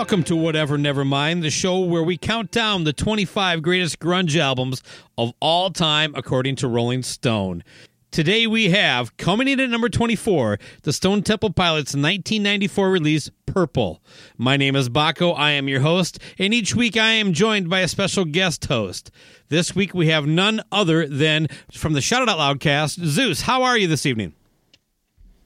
Welcome to Whatever Nevermind, the show where we count down the 25 greatest grunge albums of all time according to Rolling Stone. Today we have, coming in at number 24, the Stone Temple Pilots' 1994 release, Purple. My name is Bakko, I am your host, and each week I am joined by a special guest host. This week we have none other than, from the Shout It Out Loudcast, Zeus. How are you this evening?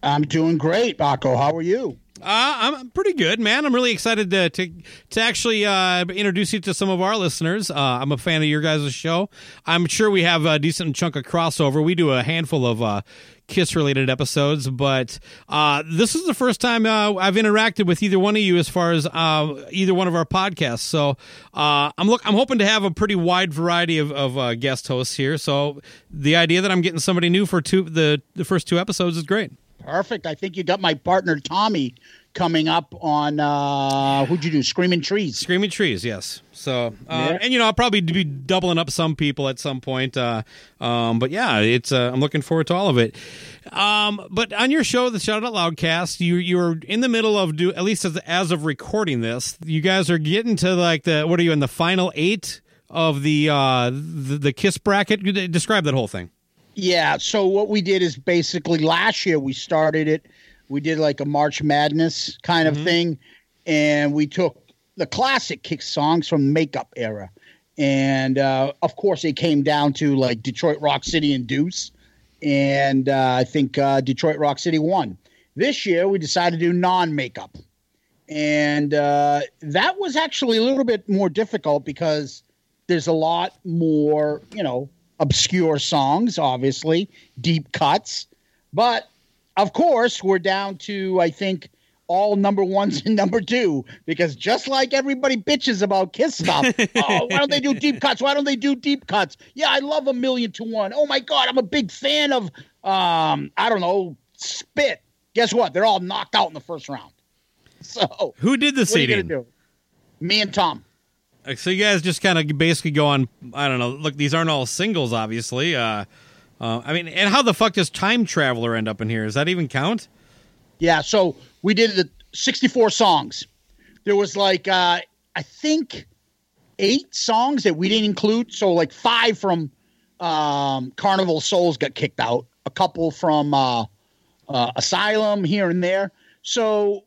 I'm doing great, Bakko. How are you? Uh, I'm pretty good, man. I'm really excited to to, to actually uh, introduce you to some of our listeners. Uh, I'm a fan of your guys' show. I'm sure we have a decent chunk of crossover. We do a handful of uh, Kiss related episodes, but uh, this is the first time uh, I've interacted with either one of you as far as either one of our podcasts. So I'm look I'm hoping to have a pretty wide variety of, of guest hosts here. So the idea that I'm getting somebody new for two the the first two episodes is great. Perfect. I think you got my partner Tommy coming up on uh who'd you do? Screaming Trees. Screaming Trees, yes. So, uh, Yeah. and you know, I'll probably be doubling up some people at some point. Uh, um, but yeah, it's uh, I'm looking forward to all of it. Um, but on your show, the Shout Out Loudcast, you you're in the middle of do at least as as of recording this, you guys are getting to like the what are you in the final eight of the uh the, the Kiss bracket? Describe that whole thing. Yeah. So what we did is basically last year we started it. We did like a March Madness kind of thing, and we took the classic Kiss songs from makeup era, and uh, of course it came down to like Detroit Rock City and Deuce, and uh, I think uh, Detroit Rock City won. This year we decided to do non-makeup, and uh, that was actually a little bit more difficult because there's a lot more, you know, obscure songs, obviously, deep cuts. But of course, we're down to, I think, all number ones and number two, because just like everybody bitches about Kiss stuff, oh, why don't they do deep cuts? Why don't they do deep cuts? Yeah, I love a million to one. Oh my God, I'm a big fan of, um, I don't know, Spit. Guess what? They're all knocked out in the first round. So Who did the what are you gonna do? Me and Tom. So you guys just kind of basically go on. I don't know. Look, these aren't all singles, obviously. Uh, uh, I mean, and how the fuck does Time Traveler end up in here? Does that even count? Yeah, so we did the 64 songs. There was like uh I think eight songs that we didn't include. So like five from um Carnival Souls got kicked out, a couple from uh, uh Asylum here and there. So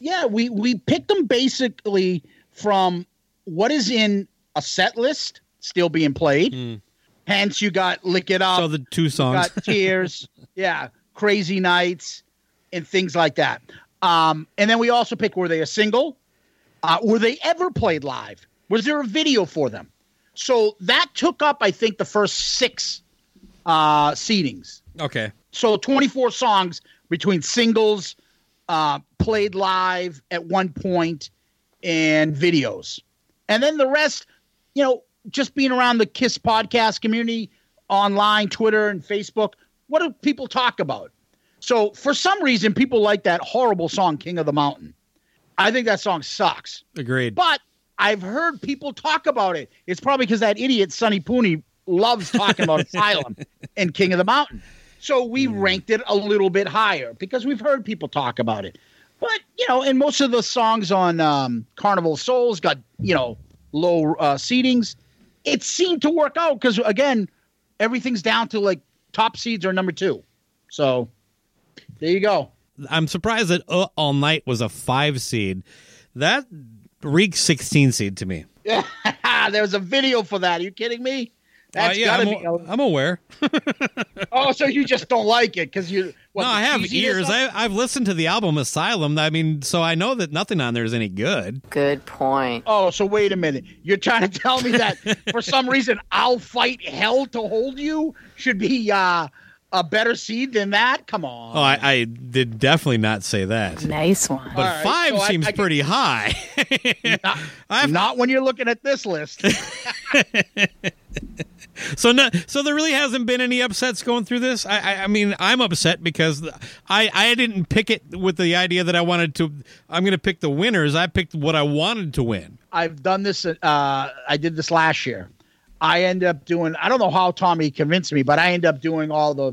yeah, we we picked them basically from what is in a set list still being played. Hence you got Lick It Up. So the two songs. got tears, yeah, crazy nights, and things like that. Um, and then we also pick were they a single? Uh, were they ever played live? Was there a video for them? So that took up, I think, the first six uh, seedings. Okay. So 24 songs between singles, uh, played live at one point, and videos. And then the rest, you know, just being around the Kiss podcast community online, Twitter and Facebook, what do people talk about? So for some reason, people like that horrible song, King of the Mountain. I think that song sucks. Agreed. But I've heard people talk about it. It's probably because that idiot Sonny Pooney loves talking about Asylum and King of the Mountain. So we hmm. ranked it a little bit higher because we've heard people talk about it. But you know, and most of the songs on um, Carnival Souls got you know low uh, seedings. It seemed to work out because again, everything's down to like top seeds are number two. So there you go. I'm surprised that uh, All Night was a five seed. That reeks 16 seed to me. Yeah, there was a video for that. Are you kidding me? That's Uh, yeah, gotta I'm, be. I'm aware. Oh, so you just don't like it because you? What, no, I have ears. I, I've listened to the album Asylum. I mean, so I know that nothing on there is any good. Good point. Oh, so wait a minute. You're trying to tell me that for some reason I'll fight hell to hold you should be uh, a better seed than that? Come on. Oh, I, I did definitely not say that. Nice one. But All right, five so seems I can- pretty high. not, I've- not when you're looking at this list. So no, so there really hasn't been any upsets going through this. I, I, I mean, I'm upset because I, I didn't pick it with the idea that I wanted to. I'm going to pick the winners. I picked what I wanted to win. I've done this. Uh, I did this last year. I end up doing. I don't know how Tommy convinced me, but I end up doing all the,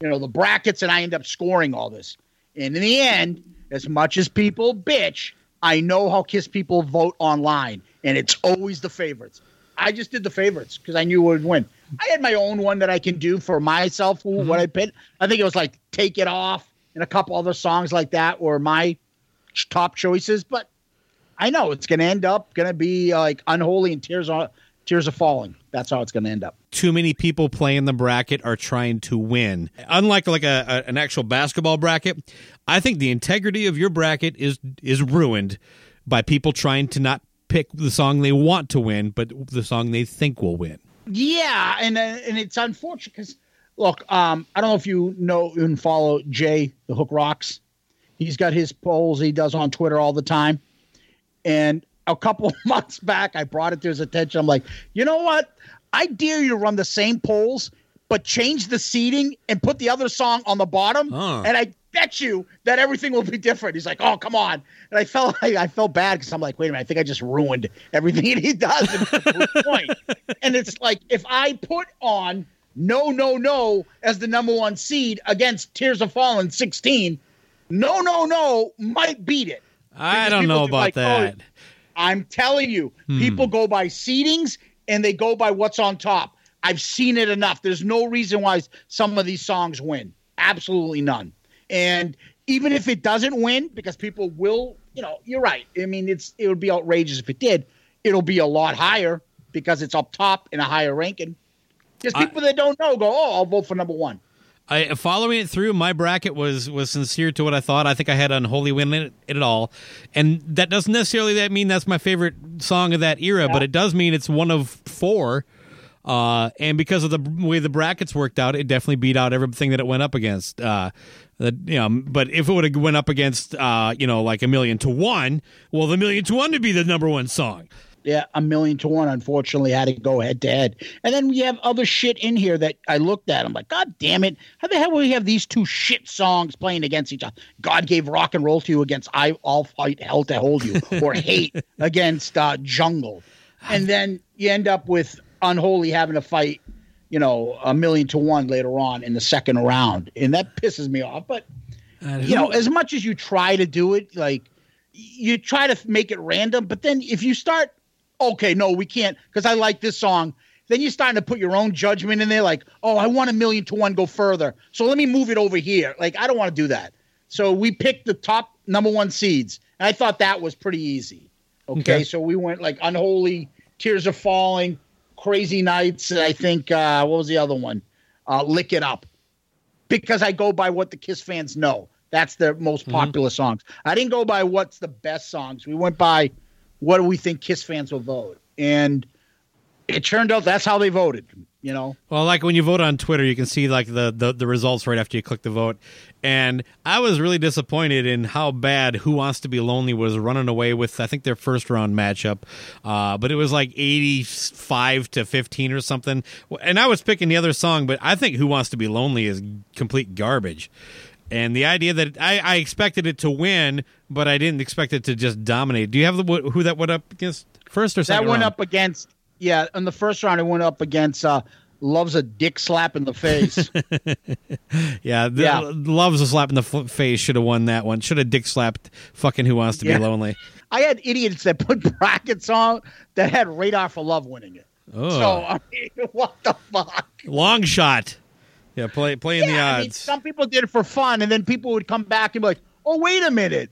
you know, the brackets, and I end up scoring all this. And in the end, as much as people bitch, I know how Kiss people vote online, and it's always the favorites. I just did the favorites because I knew would win. I had my own one that I can do for myself. Who mm-hmm. what I picked? I think it was like "Take It Off" and a couple other songs like that were my top choices. But I know it's going to end up going to be like unholy and tears on tears are falling. That's how it's going to end up. Too many people playing the bracket are trying to win. Unlike like a, a an actual basketball bracket, I think the integrity of your bracket is is ruined by people trying to not pick the song they want to win, but the song they think will win. Yeah, and uh, and it's unfortunate because look, um, I don't know if you know and follow Jay the Hook Rocks. He's got his polls he does on Twitter all the time, and a couple months back, I brought it to his attention. I'm like, you know what? I dare you to run the same polls, but change the seeding and put the other song on the bottom, Huh. and I bet you that everything will be different. He's like, oh, come on. And I felt I, I felt bad because I'm like, wait a minute, I think I just ruined everything he does. point. and it's like if I put on no, no, no as the number one seed against Tears Are Falling 16, no, no, no might beat it. I Because don't know about like, oh, that. I'm telling you, hmm. people go by seedings and they go by what's on top. I've seen it enough. There's no reason why some of these songs win. Absolutely none. And even if it doesn't win, because people will, you know, you're right. I mean, it's it would be outrageous if it did. It'll be a lot higher because it's up top in a higher ranking. Because I- people that don't know go, oh, I'll vote for number one. I, following it through, my bracket was was sincere to what I thought. I think I had Unholy win it, it at all, and that doesn't necessarily that mean that's my favorite song of that era, but it does mean it's one of four. Uh, and because of the way the brackets worked out, it definitely beat out everything that it went up against. Uh, that you know, but if it would have went up against, uh, you know, like a million to one, well, the million to one would be the number one song. Yeah, a million to one. Unfortunately, had to go head to head. And then we have other shit in here that I looked at. I'm like, God damn it! How the hell will we have these two shit songs playing against each other? God gave rock and roll to you against I I'll fight hell to hold you, or hate against uh, jungle, and then you end up with unholy having to fight, you know, a million to one later on in the second round, and that pisses me off. But you know, as much as you try to do it, like you try to make it random, but then if you start, okay, no, we can't, because I like this song. Then you're starting to put your own judgment in there, like, oh, I want a million to one go further, so let me move it over here. Like, I don't want to do that. So we picked the top number one seeds, and I thought that was pretty easy. Okay, Okay. so we went like unholy, tears are falling, crazy nights. and I think uh, what was the other one? Uh, Lick it up because I go by what the Kiss fans know. That's their most popular songs. I didn't go by what's the best songs. We went by what do we think Kiss fans will vote, and it turned out that's how they voted. You know, Well, like when you vote on Twitter, you can see like the, the, the results right after you click the vote, And I was really disappointed in how bad Who Wants to Be Lonely was running away with, I think, their first round matchup. Uh, but it was like 85 to 15 or something. And I was picking the other song, but I think Who Wants to Be Lonely is complete garbage. And the idea that I, I expected it to win, but I didn't expect it to just dominate. Do you have the, who that went up against first or second? That went round? up against, yeah, in the first round, it went up against uh, Loves a Dick Slap in the Face. Yeah, the, Yeah. loves a slap in the f- face. Should have won that one. Should have dick slapped fucking Who Wants to Yeah. Be Lonely. I had idiots that put brackets on that had Radar for Love winning it. Oh, So, I mean, what the fuck? long shot. Yeah, play playing the Yeah, I odds. mean, some people did it for fun, and then people would come back and be like, "Oh, wait a minute!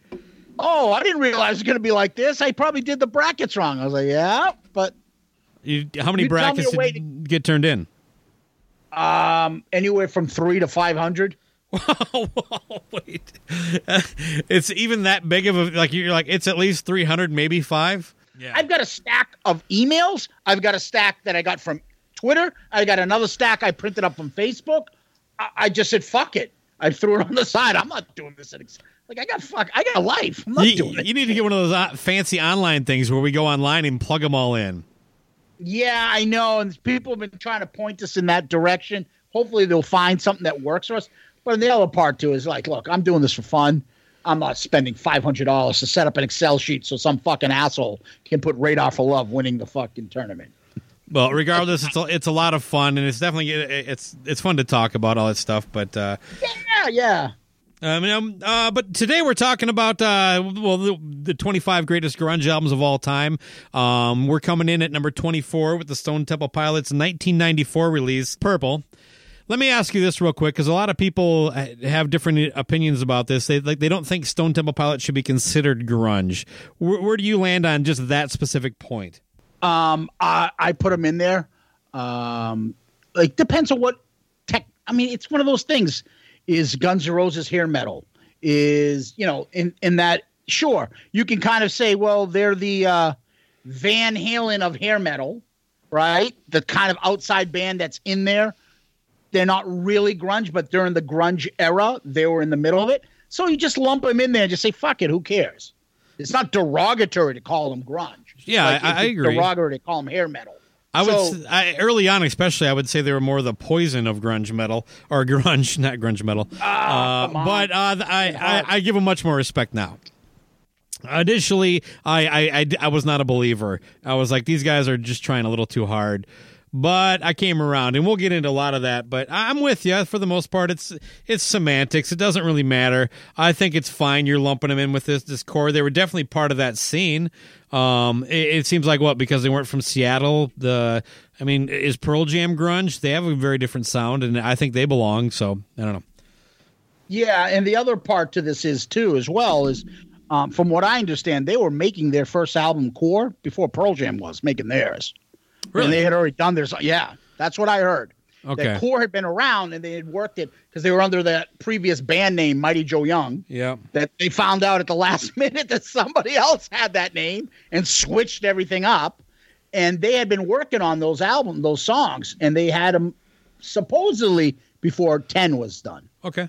Oh, I didn't realize it was going to be like this. I probably did the brackets wrong." I was like, "Yeah," but You, how many brackets did get turned in? Um, anywhere from three to five hundred. Wait, it's even that big of a like. You're like it's at least three hundred, maybe five. Yeah, I've got a stack of emails. I've got a stack that I got from Twitter. I got another stack I printed up from Facebook. I, I just said, "Fuck it." I threw it on the side. I'm not doing this. at ex- Like I got fuck. I got a life. I'm not you, doing it. you need to get one of those uh, fancy online things where we go online and plug them all in. Yeah, I know, and people have been trying to point us in that direction. Hopefully, they'll find something that works for us. But the other part too is like, look, I'm doing this for fun. I'm not spending five hundred dollars to set up an Excel sheet so some fucking asshole can put radar for love winning the fucking tournament. Well, regardless, it's a, it's a lot of fun, and it's definitely it's it's fun to talk about all that stuff. But uh, Yeah, yeah. Um, um, uh, but today we're talking about uh, well the, the 25 greatest grunge albums of all time. Um, we're coming in at number 24 with the Stone Temple Pilots' 1994 release, Purple. Let me ask you this real quick, because a lot of people uh, have different opinions about this. They like they don't think Stone Temple Pilots should be considered grunge. Where, where do you land on just that specific point? Um, I, I put them in there. Um, like depends on what tech. I mean, it's one of those things. Is Guns N' Roses hair metal? Is you know in in that sure you can kind of say well they're the uh, Van Halen of hair metal, right? The kind of outside band that's in there. They're not really grunge, but during the grunge era, they were in the middle of it. So you just lump them in there and just say, "Fuck it, who cares?" It's not derogatory to call them grunge. Yeah, I- it's I agree. Derogatory to call them hair metal. I would So- s I early on, especially, I would say they were more the poison of grunge metal or grunge, not grunge metal. uh, Ah, on. but uh, I, I, I give them much more respect now. Initially, I, I, I, I was not a believer. I was like, these guys are just trying a little too hard. But I came around, and we'll get into a lot of that. But I'm with you for the most part. It's it's semantics. It doesn't really matter. I think it's fine. You're lumping them in with this this core. They were definitely part of that scene. Um, it, it seems like what because they weren't from Seattle. The I mean, is Pearl Jam grunge? They have a very different sound, and I think they belong. So I don't know. Yeah, and the other part to this is too, as well, is um, from what I understand, they were making their first album core before Pearl Jam was making theirs. Really? And they had already done theirs. Yeah, that's what I heard. Okay. That core had been around and they had worked it because they were under that previous band name, Mighty Joe Young. Yeah. That they found out at the last minute that somebody else had that name and switched everything up. And they had been working on those albums, those songs, and they had them supposedly before 10 was done. Okay.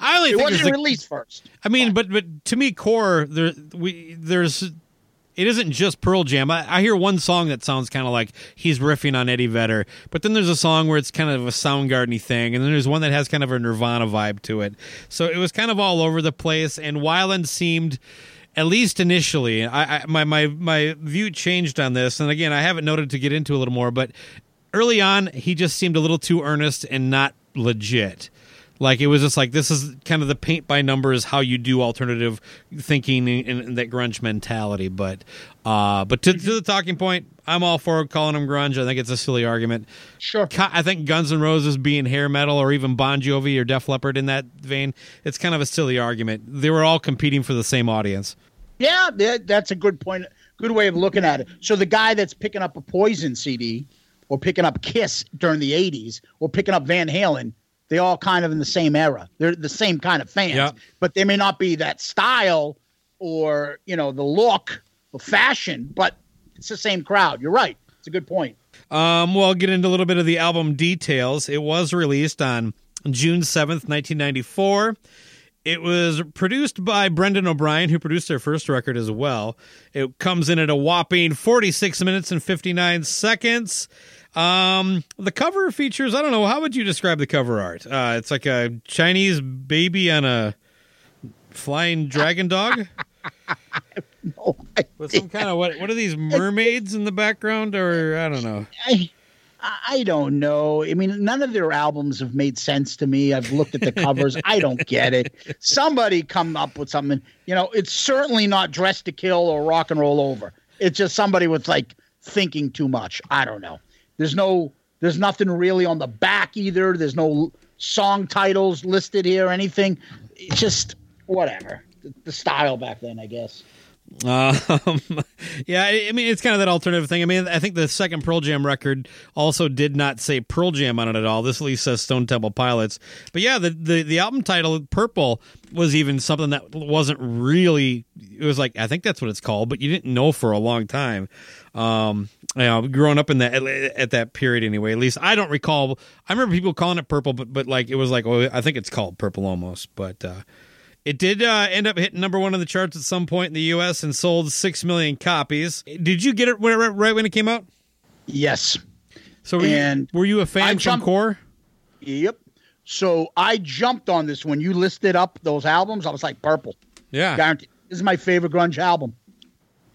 I only It think wasn't released first. I mean, but but to me, core there we there's it isn't just Pearl Jam. I, I hear one song that sounds kind of like he's riffing on Eddie Vedder, but then there's a song where it's kind of a Soundgarden thing, and then there's one that has kind of a Nirvana vibe to it. So it was kind of all over the place, and Weiland seemed. At least initially, I, I my my my view changed on this, and again, I haven't noted to get into a little more, but early on, he just seemed a little too earnest and not legit. Like it was just like this is kind of the paint by numbers how you do alternative thinking and, and that grunge mentality. But uh, but to, to the talking point, I'm all for calling them grunge. I think it's a silly argument. Sure. I think Guns N' Roses being hair metal or even Bon Jovi or Def Leppard in that vein, it's kind of a silly argument. They were all competing for the same audience. Yeah, that, that's a good point. Good way of looking at it. So the guy that's picking up a Poison CD or picking up Kiss during the 80s or picking up Van Halen, they all kind of in the same era. They're the same kind of fans, Yeah. but they may not be that style or, you know, the look or fashion, but it's the same crowd. You're right. It's a good point. Um, well, I'll get into a little bit of the album details. It was released on June 7th, 1994. It was produced by Brendan O'Brien, who produced their first record as well. It comes in at a whopping 46 minutes and 59 seconds. Um, the cover features, I don't know, how would you describe the cover art? Uh, it's like a Chinese baby on a flying dragon dog I, with some kind of what? What are these mermaids in the background, or I don't know. I, I don't know. I mean, none of their albums have made sense to me. I've looked at the covers. I don't get it. Somebody come up with something. You know, it's certainly not "Dressed to Kill or Rock and Roll Over. It's just somebody with like thinking too much. I don't know. There's no. There's nothing really on the back either. There's no song titles listed here or anything. It's just whatever. The, the style back then, I guess. Um, yeah, I I mean, it's kind of that alternative thing. I mean, I think the second Pearl Jam record also did not say Pearl Jam on it at all. This at least says Stone Temple Pilots. But yeah, the, the, the album title, Purple, was even something that wasn't really, it was like, I think that's what it's called, but you didn't know for a long time. Um, you know, growing up in that, at that period anyway, at least I don't recall. I remember people calling it Purple, but, but like, it was like, oh, I think it's called Purple almost. But, uh, it did uh, end up hitting number one on the charts at some point in the U.S. and sold six million copies. Did you get it when- right when it came out? Yes. So were, And you, were you a I fan from jumped- Core? Yep. So I jumped on this when you listed up those albums. I was like, purple. Yeah. Guaranteed. This is my favorite grunge album.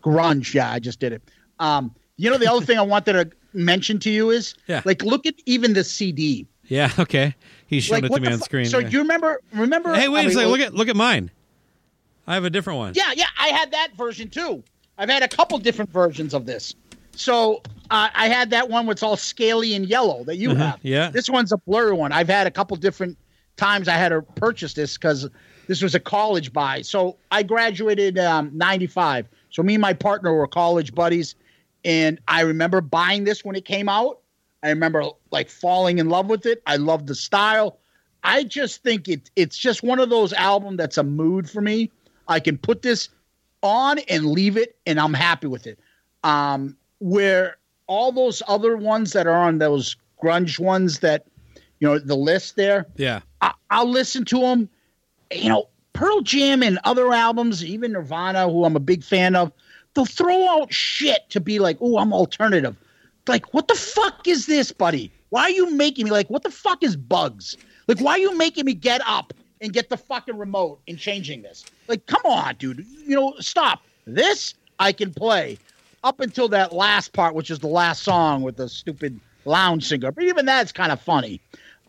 Grunge. Yeah, I just did it. Um, you know, the other thing I wanted to mention to you is, Yeah. like, look at even the CD. Yeah. Okay. He's showing Like, it to me on fu- screen. So yeah. you remember? Remember? hey, wait I a mean, second. Look at look at mine. I have a different one. Yeah, yeah, I had that version too. I've had a couple different versions of this. So uh, I had that one where it's all scaly and yellow that you Uh-huh, have. yeah. This one's a blurry one. I've had a couple different times I had to purchase this because this was a college buy. So I graduated um, 95. So me and my partner were college buddies. And I remember buying this when it came out. I remember like falling in love with it. I love the style. I just think it it's just one of those albums that's a mood for me. I can put this on and leave it, and I'm happy with it. Um, where all those other ones that are on those grunge ones that you know the list there, Yeah. I, I'll listen to them. You know, Pearl Jam and other albums, even Nirvana, who I'm a big fan of, they'll throw out shit to be like, "Oh, I'm alternative." Like, what the fuck is this, buddy? Why are you making me like? What the fuck is bugs? Like, why are you making me get up and get the fucking remote and changing this? Like, come on, dude. You know, stop. This I can play up until that last part, which is the last song with the stupid lounge singer. But even that's kind of funny.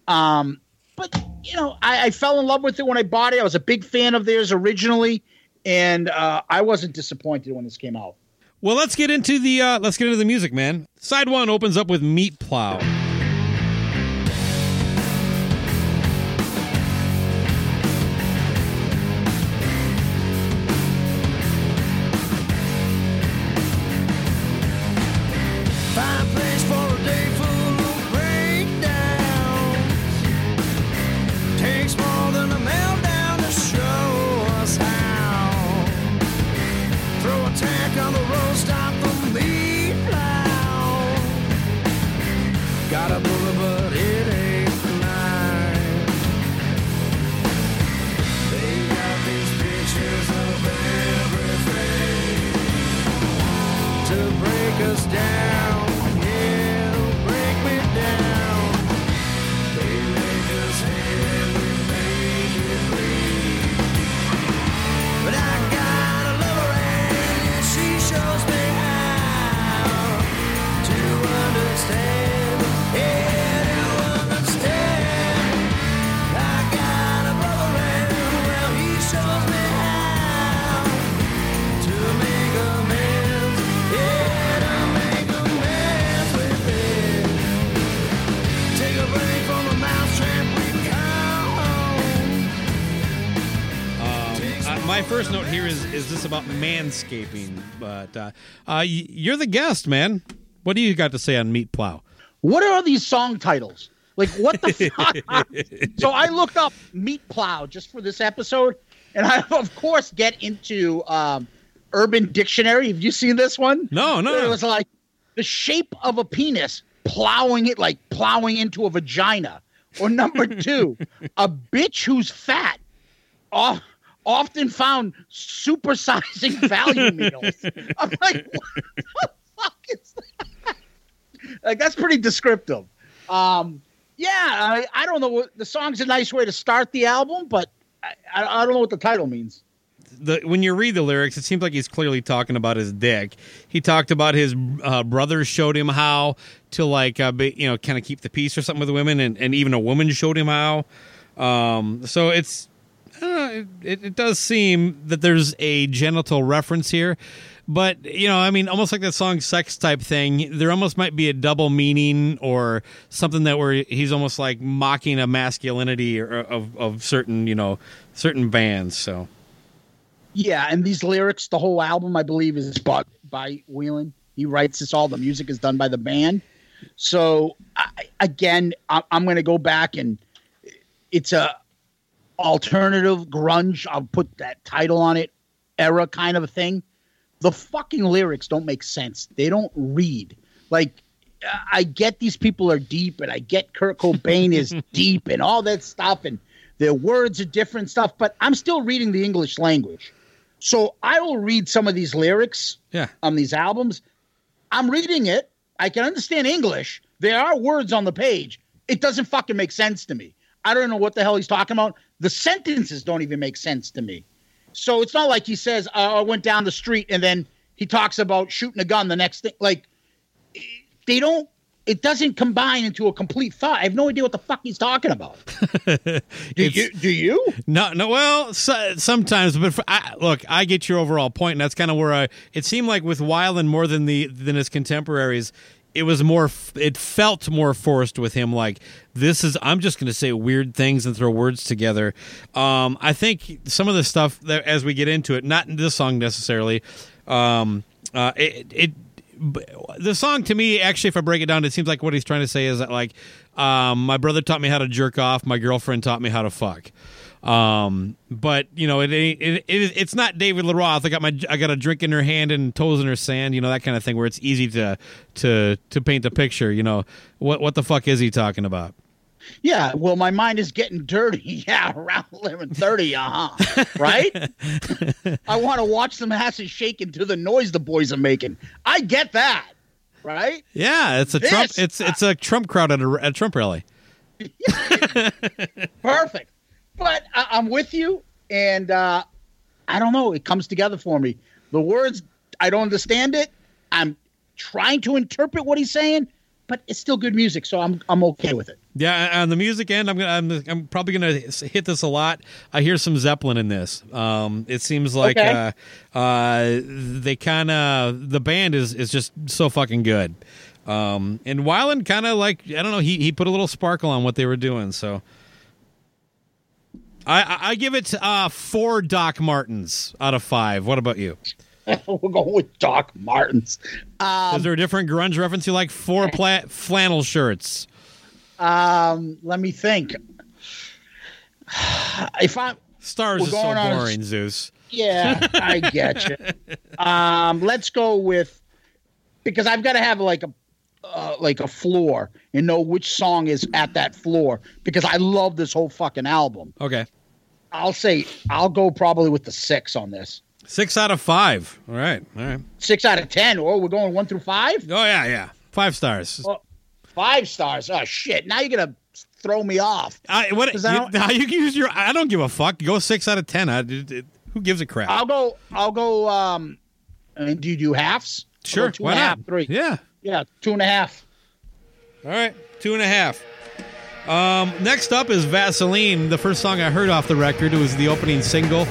Um, but you know, I, I fell in love with it when I bought it. I was a big fan of theirs originally, and uh, I wasn't disappointed when this came out. Well, let's get into the uh, let's get into the music, man. Side one opens up with Meat Plow. About manscaping? But uh, uh, you're the guest, man. What do you got to say on Meat Plow? What are these song titles? Like, what the fuck? so I looked up Meat Plow just for this episode, and I, of course, get into um, Urban Dictionary. Have you seen this one? No, no, It was like the shape of a penis plowing it, like plowing into a vagina, Or number two, a bitch who's fat, off, often found supersizing value meals. I'm like, what the fuck is that? Like that's pretty descriptive. Um, yeah, I, I don't know. What, the song's a nice way to start the album, but I, I, don't know what the title means. the when you read the lyrics, it seems like he's clearly talking about his dick. He talked about his uh, brothers showed him how to like uh, be, you know kind of keep the peace or something with women, and, and even a woman showed him how. Um, so it's Uh, know, it, it does seem that there's a genital reference here. But you know, I mean, almost like that song "Sex" type thing. There almost might be a double meaning or something that where he's almost like mocking a masculinity or, uh, of of certain you know certain bands. So Yeah, and these lyrics, the whole album, I believe, is by, by Weiland. He writes this all. The music is done by the band. So I, again, I, I'm going to go back and it's a alternative grunge. I'll put that title on it, era kind of a thing. The fucking lyrics don't make sense. They don't read. Like I get these people are deep, and I get Kurt Cobain is deep, and all that stuff, and their words are different stuff. But I'm still reading the English language, so I will read some of these lyrics yeah, on these albums. I'm reading it. I can understand English. There are words on the page. It doesn't fucking make sense to me. I don't know what the hell he's talking about. The sentences don't even make sense to me. So it's not like he says, uh, I went down the street and then he talks about shooting a gun the next thing. Like, they don't, it doesn't combine into a complete thought. I have no idea what the fuck he's talking about. do, you, do you? No, no. Well, so, sometimes, but for, I, look, I get your overall point, and that's kind of where I. It seemed like with Weiland more than the than his contemporaries, it was more. It felt more forced with him. Like this is. I'm just going to say weird things and throw words together. Um, I think some of the stuff that as we get into it, not in this song necessarily. Um, uh, it. it the song to me actually if i break it down it seems like what he's trying to say is that like um, my brother taught me how to jerk off my girlfriend taught me how to fuck um, but you know, it, ain't- it, it it's not David Lee Roth. I got my I got a drink in her hand and toes in her sand. You know that kind of thing where it's easy to to to paint a picture. You know what what the fuck is he talking about? Yeah, well, my mind is getting dirty. Yeah, around eleven thirty, uh huh. Right? I want to watch some asses shaking to the noise the boys are making. I get that, right? Yeah, it's a Trump. This- It's it's a Trump crowd at a, at a Trump rally. Perfect. But I, I'm with you, and uh, I don't know. It comes together for me. The words, I don't understand it. I'm trying to interpret what he's saying, but it's still good music, so I'm I'm okay with it. Yeah, on the music end, I'm gonna I'm, I'm probably gonna hit this a lot. I hear some Zeppelin in this. Um, it seems like Okay. uh, uh, they kind of the band is is just so fucking good. Um, and Weiland kind of like I don't know he he put a little sparkle on what they were doing. So I I, give it uh, four Doc Martens out of five. What about you? We're going with Doc Martens. Um, is there a different grunge reference you like? Four pla- flannel shirts. um, let me think. If I Stars is so going on a- boring, Zeus. Yeah, I get you. Um, let's go with because I've got to have like a uh, like a floor and know which song is at that floor because I love this whole fucking album. Okay. I'll say I'll go probably with the six on this. Six out of five. All right. All right. Six out of ten. Oh, we're going one through five. Oh yeah, yeah. Five stars. Oh, five stars. Oh shit! Now you're gonna throw me off. I, what? You, don't- now you can use your. I don't give a fuck. Go six out of ten. I, it- it- who gives a crap? I'll go. I'll go. Um, I mean, do you do halves? Sure. two Why and a half, three. Yeah. Yeah, two and a half. All right. Two and a half. Um, next up is Vaseline. The first song I heard off the record. It was the opening single.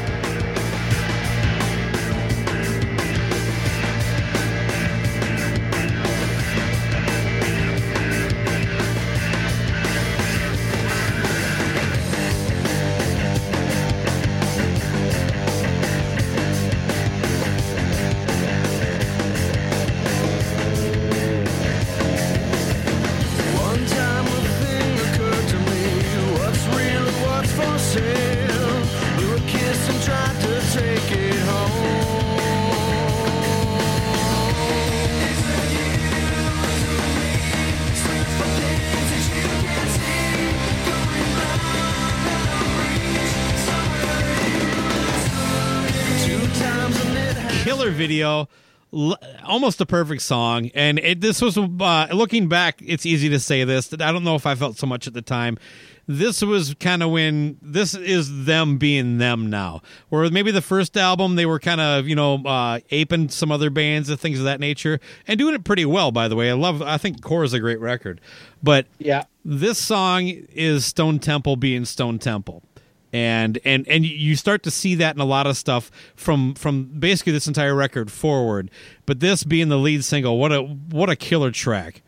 Almost a perfect song. And it, this was uh, looking back, it's easy to say this. I don't know if I felt so much at the time. This was kind of when this is them being them now. Where maybe the first album they were kind of you know uh, aping some other bands and things of that nature and doing it pretty well. By the way, I love. I think Core is a great record, but Yeah. this song is Stone Temple being Stone Temple. And and and you start to see that in a lot of stuff from from basically this entire record forward. But this being the lead single, what a what a killer track.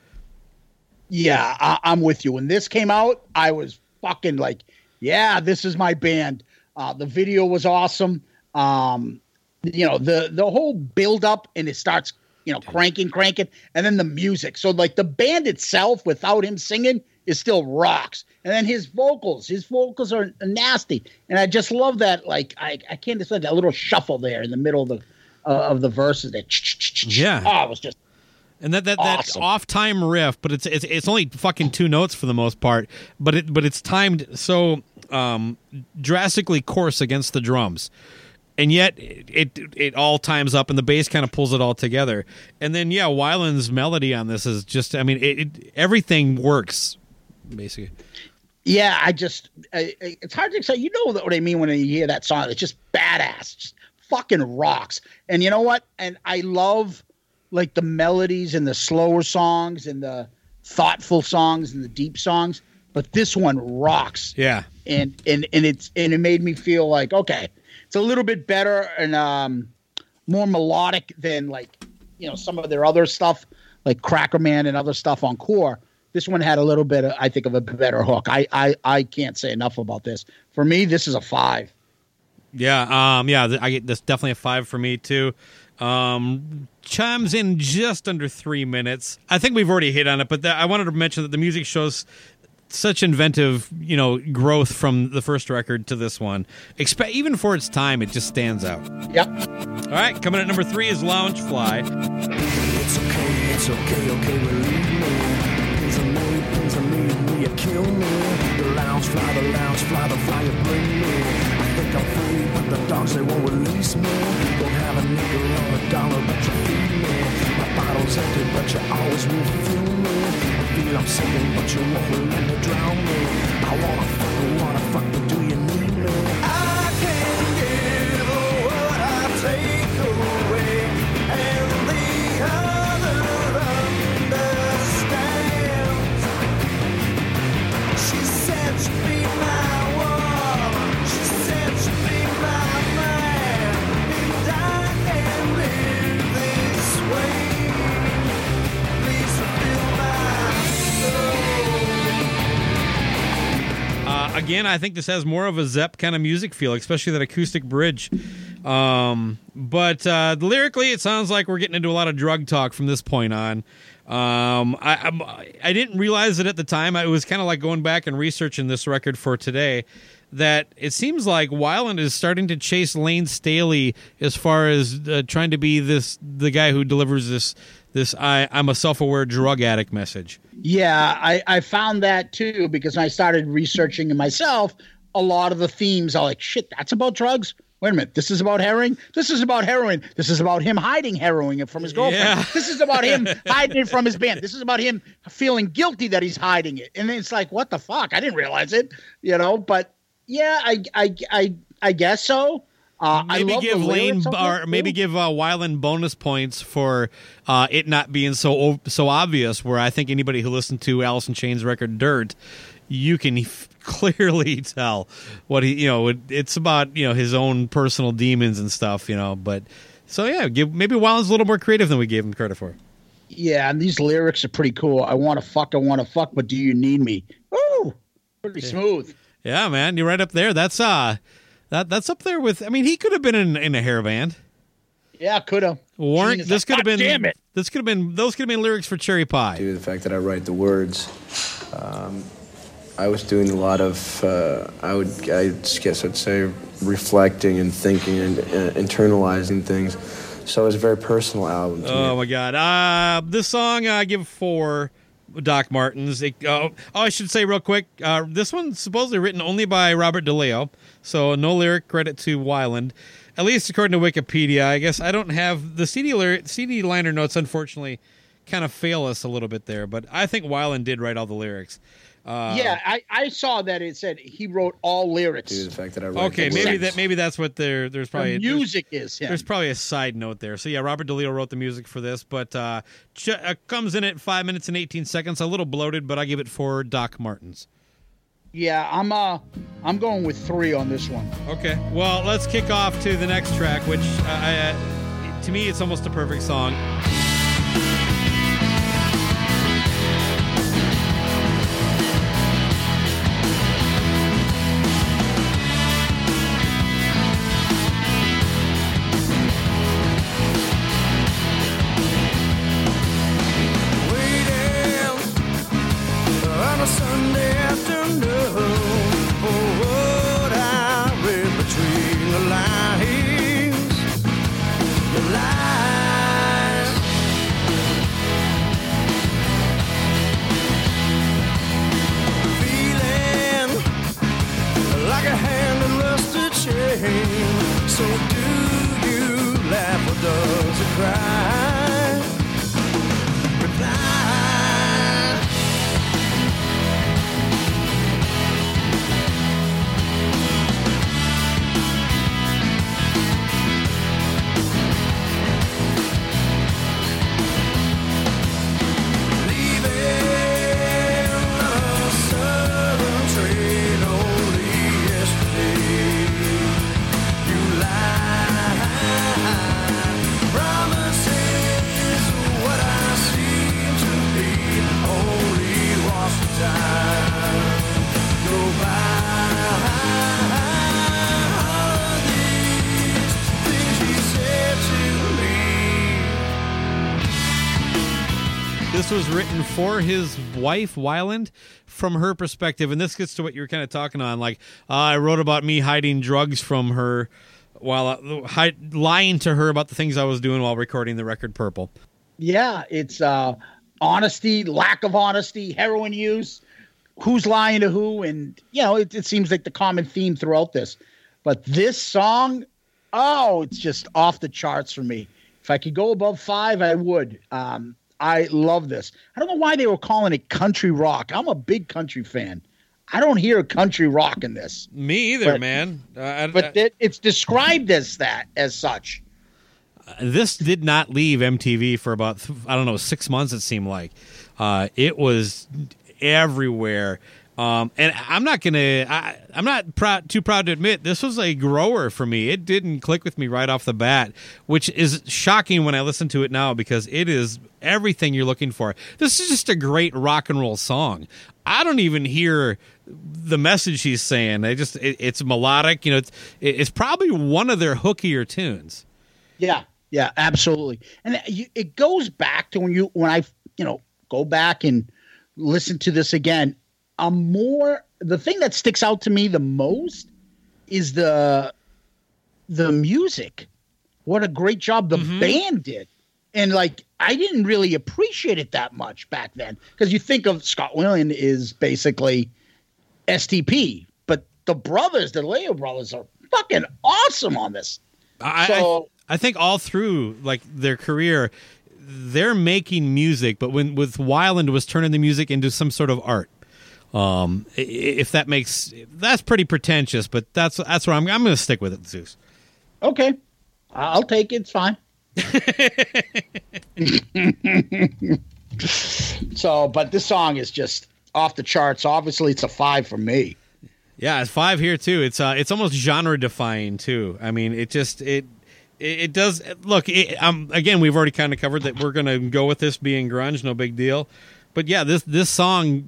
Yeah, I, I'm with you. When this came out, I was fucking like, yeah, this is my band. Uh, the video was awesome. Um, you know, the the whole build up and it starts, you know, cranking, cranking, and then the music. So like the band itself, without him singing, is still rocks. And then his vocals, his vocals are nasty, and I just love that. Like I, I can't decide that little shuffle there in the middle of the uh, of the verses. That Yeah. oh, it was just And that that Awesome. off time riff, but it's it's it's only fucking two notes for the most part, but it but it's timed so um drastically coarse against the drums. And yet it, it it all times up and the bass kind of pulls it all together. And then yeah, Weiland's melody on this is just I mean it, it everything works basically. Yeah, I just I, I- it's hard to say. You know what I mean when you hear that song? It's just badass, just fucking rocks. And you know what? And I love like the melodies and the slower songs and the thoughtful songs and the deep songs. But this one rocks. Yeah. And and and it's and it made me feel like okay, it's a little bit better and um more melodic than like you know some of their other stuff like Crackerman and other stuff on Core. This one had a little bit, of, I think, of a better hook. I, I I can't say enough about this. For me, this is a five. Yeah, um, yeah, I get this definitely a five for me too. Um, chimes in just under three minutes. I think we've already hit on it, but th- I wanted to mention that the music shows such inventive, you know, growth from the first record to this one. Expe- even for its time, it just stands out. Yep. All right, coming at number three is Lounge Fly. It's okay, it's okay, okay, you kill me? The lounge fly, the lounge fly, the fly you bring me. I think I'm free, but the dogs they won't release me. Don't have a nickel or a dollar, but you feed me. My bottle's empty, but you always will fuel me. I feel I'm sinking, but you won't let me drown me. I wanna fuck, I wanna fuck, but do you need me? I again, I think this has more of a Zepp kind of music feel, especially that acoustic bridge. Um, but uh, lyrically, it sounds like we're getting into a lot of drug talk from this point on. Um, I, I'm, I didn't realize it at the time. I was kind of like going back and researching this record for today. That it seems like Weiland is starting to chase Layne Staley as far as uh, trying to be this the guy who delivers this this I, I'm a self aware drug addict message. Yeah, I, I found that too because I started researching it myself. A lot of the themes are like, shit, that's about drugs. Wait a minute, this is about heroin. This is about heroin. This is about him hiding heroin from his girlfriend. Yeah. This is about him hiding it from his band. This is about him feeling guilty that he's hiding it. And then it's like, what the fuck? I didn't realize it, you know. But yeah, I I I, I guess so. Uh, I maybe love the give Layne or maybe give uh, Weiland bonus points for uh, it not being so so obvious. Where I think anybody who listened to Alice in Chains record Dirt, you can f- clearly tell what he you know it, it's about you know his own personal demons and stuff you know. But so yeah, give maybe Weiland's a little more creative than we gave him credit for. Yeah, and these lyrics are pretty cool. I want to fuck, I want to fuck, but do you need me? Ooh, pretty smooth. Yeah, man, you're right up there. That's uh that that's up there with. I mean, he could have been in, in a hair band. Yeah, could have. Warrant, Gene this like, could have been. Damn it. This could have been. Those could have been lyrics for Cherry Pie. due to the fact that I write the words. Um, I was doing a lot of, uh, I would, I guess I'd say, reflecting and thinking and uh, internalizing things. So it was a very personal album to Oh me. my god! Uh, this song I give four Doc Martens. It, uh, oh, I should say real quick. Uh, this one's supposedly written only by Robert DeLeo, so no lyric credit to Weiland. at least according to Wikipedia. I guess I don't have the CD lyri- CD liner notes. Unfortunately, kind of fail us a little bit there. But I think Weiland did write all the lyrics. Uh, yeah, I, I saw that it said he wrote all lyrics. Due to the fact that I write Okay, the maybe lyrics. that maybe that's what there. There's The probably there's- music is him. There's probably a side note there. So yeah, Robert DeLeo wrote the music for this, but uh, ch- uh, comes in at five minutes and eighteen seconds. A little bloated, but I give it four Doc Martens. yeah, I'm uh I'm going with three on this one. Okay, well let's kick off to the next track, which uh, I, uh, to me it's almost a perfect song. For his wife Weiland from her perspective, and this gets to what you were kind of talking on. Like uh, I wrote about me hiding drugs from her while uh, lying to her about the things I was doing while recording the record Purple. Yeah, it's uh honesty, lack of honesty, heroin use, who's lying to who, and you know, it, it seems like the common theme throughout this. But this song, oh, it's just off the charts for me. If I could go above five, I would. Um, I love this. I don't know why they were calling it country rock. I'm a big country fan. I don't hear country rock in this, Me either, But- man. Uh, I- but it, it's described as that, as such. this did not leave MTV for about I don't know six months. It seemed like uh, it was everywhere. Um, and I'm not gonna. I, I'm not proud, too proud to admit this was a grower for me. It didn't click with me right off the bat, which is shocking when I listen to it now because it is everything you're looking for. This is just a great rock and roll song. I don't even hear the message he's saying. I just it, it's melodic. You know, it's it's probably one of their hookier tunes. Yeah, yeah, absolutely. And it goes back to when you when I you know go back and listen to this again. I'm more the thing that sticks out to me the most is the the music. What a great job the mm-hmm. band did. And like I didn't really appreciate it that much back then because you think of Scott Weiland is basically STP, but the brothers, the Leo brothers, are fucking awesome on this. I, So- I, I think all through like their career, they're making music, but when with Weiland was turning the music into some sort of art. Um, if that makes that's pretty pretentious, but that's that's where I'm I'm going to stick with it, Zeus. Okay. I'll take it. It's fine. so, but this song is just off the charts. Obviously, it's a five for me. Yeah, it's five here too. It's uh, it's almost genre defying too. I mean, it just it it, it does look. It, um, again, we've already kind of covered that we're going to go with this being grunge, no big deal. But yeah, this this song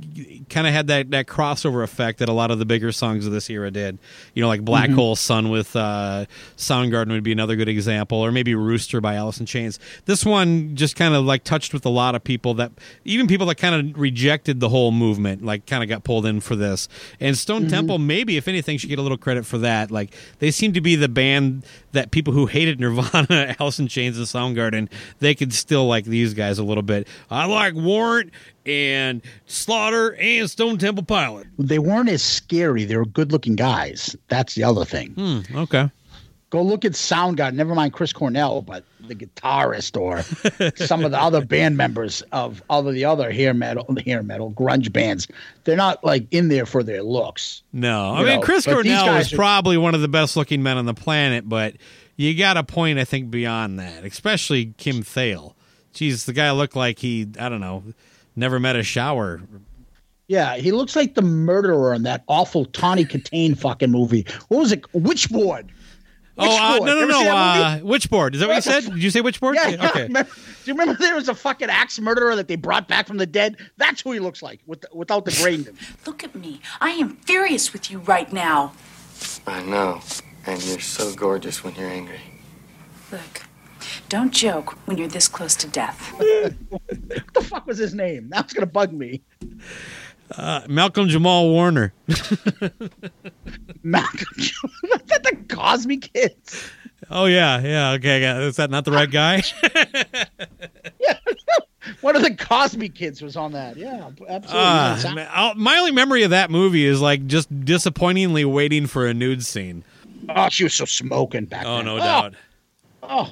kind of had that, that crossover effect that a lot of the bigger songs of this era did. You know, like Black Hole Sun with uh, Soundgarden would be another good example, or maybe Rooster by Alice in Chains. This one just kind of like touched with a lot of people that even people that kind of rejected the whole movement, like kind of got pulled in for this. And Stone Temple, maybe if anything, should get a little credit for that. Like they seem to be the band that people who hated Nirvana, Alice in Chains, and Soundgarden, they could still like these guys a little bit. I like Warrant and Slaughter and Stone Temple Pilot. They weren't as scary. They were good looking guys. That's the other thing. Hmm, okay. Go look at Soundgarden. Never mind Chris Cornell, but the guitarist or some of the other band members of other the other hair metal, hair metal grunge bands. They're not like in there for their looks. No, I mean know, Chris but Cornell is are- probably one of the best looking men on the planet, but you got a point I think beyond that, especially Kim Thayil. Jeez, the guy looked like he I don't know, never met a shower. Yeah, he looks like the murderer in that awful Tawny Kitaen fucking movie. What was it? Witchboard. Oh uh, no no no! see that Uh. Witchboard. Is that what you said? Did you say Witchboard? Yeah, yeah. Okay. Remember- do you remember there was a fucking axe murderer that they brought back from the dead? That's who he looks like with without the brain. Look at me. I am furious with you right now. I know. And you're so gorgeous when you're angry. Look, don't joke when you're this close to death. What the fuck was his name? Now it's gonna bug me. Uh, Malcolm Jamal Warner. Malcolm. Was that the Cosby Kids? Oh yeah, yeah. Okay, yeah. is that not the right guy? Yeah. One of the Cosby Kids was on that. Yeah, absolutely. Uh, Sound- man, I'll- my only memory of that movie is like just disappointingly waiting for a nude scene. oh, she was so smoking back then. Oh then. no doubt. Oh,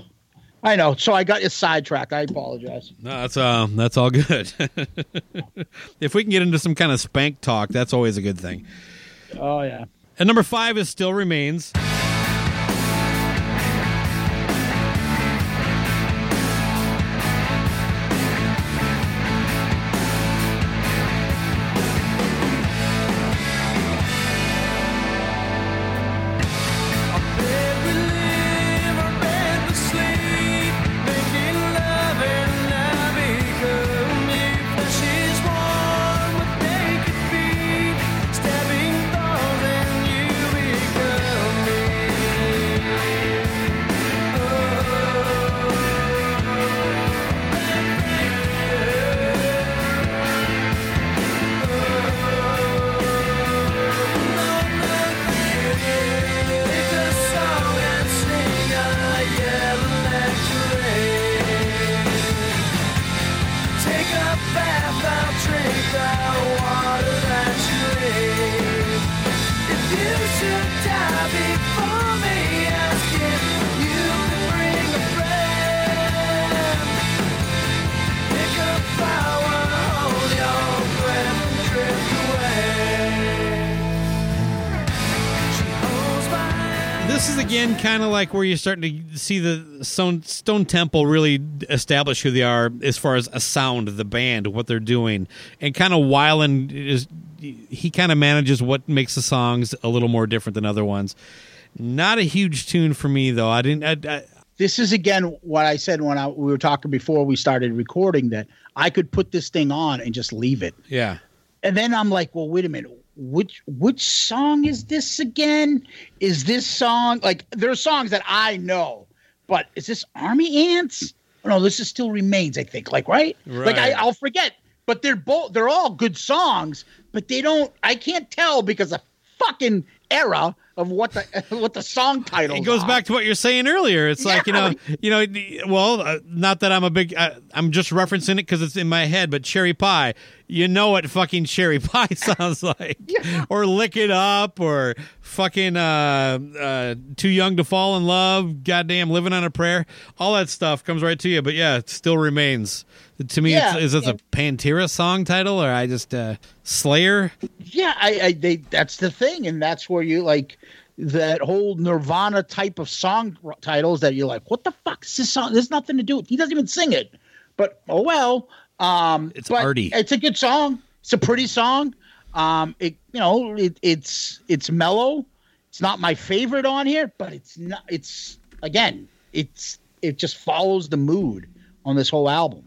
I know. So I got you sidetracked. I apologize. No, that's uh, that's all good. if we can get into some kind of spank talk, that's always a good thing. Oh yeah. And number five is still remains. Kind of like where you're starting to see the Stone, Stone Temple really establish who they are as far as a sound, the band, what they're doing, and kind of Weiland is he kind of manages what makes the songs a little more different than other ones. Not a huge tune for me though. I didn't. I, I, This is again what I said when I, we were talking before we started recording that I could put this thing on and just leave it. yeah. And then I'm like, well, wait a minute. Which which song is this again? Is this song like there are songs that I know, but is this Army Ants? Oh, no, this is still remains. I think like right, like I, I'll forget. But they're both they're all good songs, but they don't. I can't tell because of fucking era of what the what the song title. It goes back to what you're saying earlier. It's like you know, you know. Well, uh, not that I'm a big. Uh, I'm just referencing it because it's in my head. But cherry pie, you know what fucking cherry pie sounds like, or lick it up, or fucking uh, uh, too young to fall in love. Goddamn, living on a prayer. All that stuff comes right to you. But yeah, it still remains. To me, Yeah, it's, is this yeah. a Pantera song title, or I just uh, Slayer? Yeah, I, I they that's the thing, and that's where you like that whole Nirvana type of song titles that you're like, what the fuck is this song? There's nothing to do. with He doesn't even sing it, but oh well. Um, It's arty. It's a good song. It's a pretty song. Um, it you know it, it's it's mellow. It's not my favorite on here, but it's not. It's again, it's it just follows the mood on this whole album.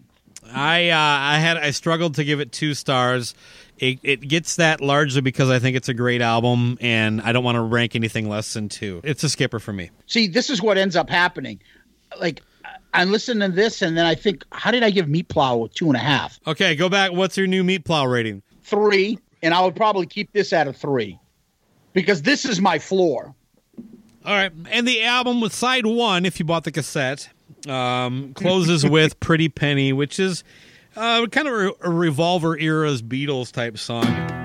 I uh, I had I struggled to give it two stars. It, it gets that largely because I think it's a great album, and I don't want to rank anything less than two. It's a skipper for me. See, this is what ends up happening. Like I listen to this, and then I think, how did I give Meat Plow a two and a half, Okay, go back. What's your new meat plow rating? three, and I would probably keep this at a three because this is my floor. All right, and the album with side one, if you bought the cassette, um, closes with "Pretty Penny," which is uh, kind of a, a Revolver era's Beatles type song.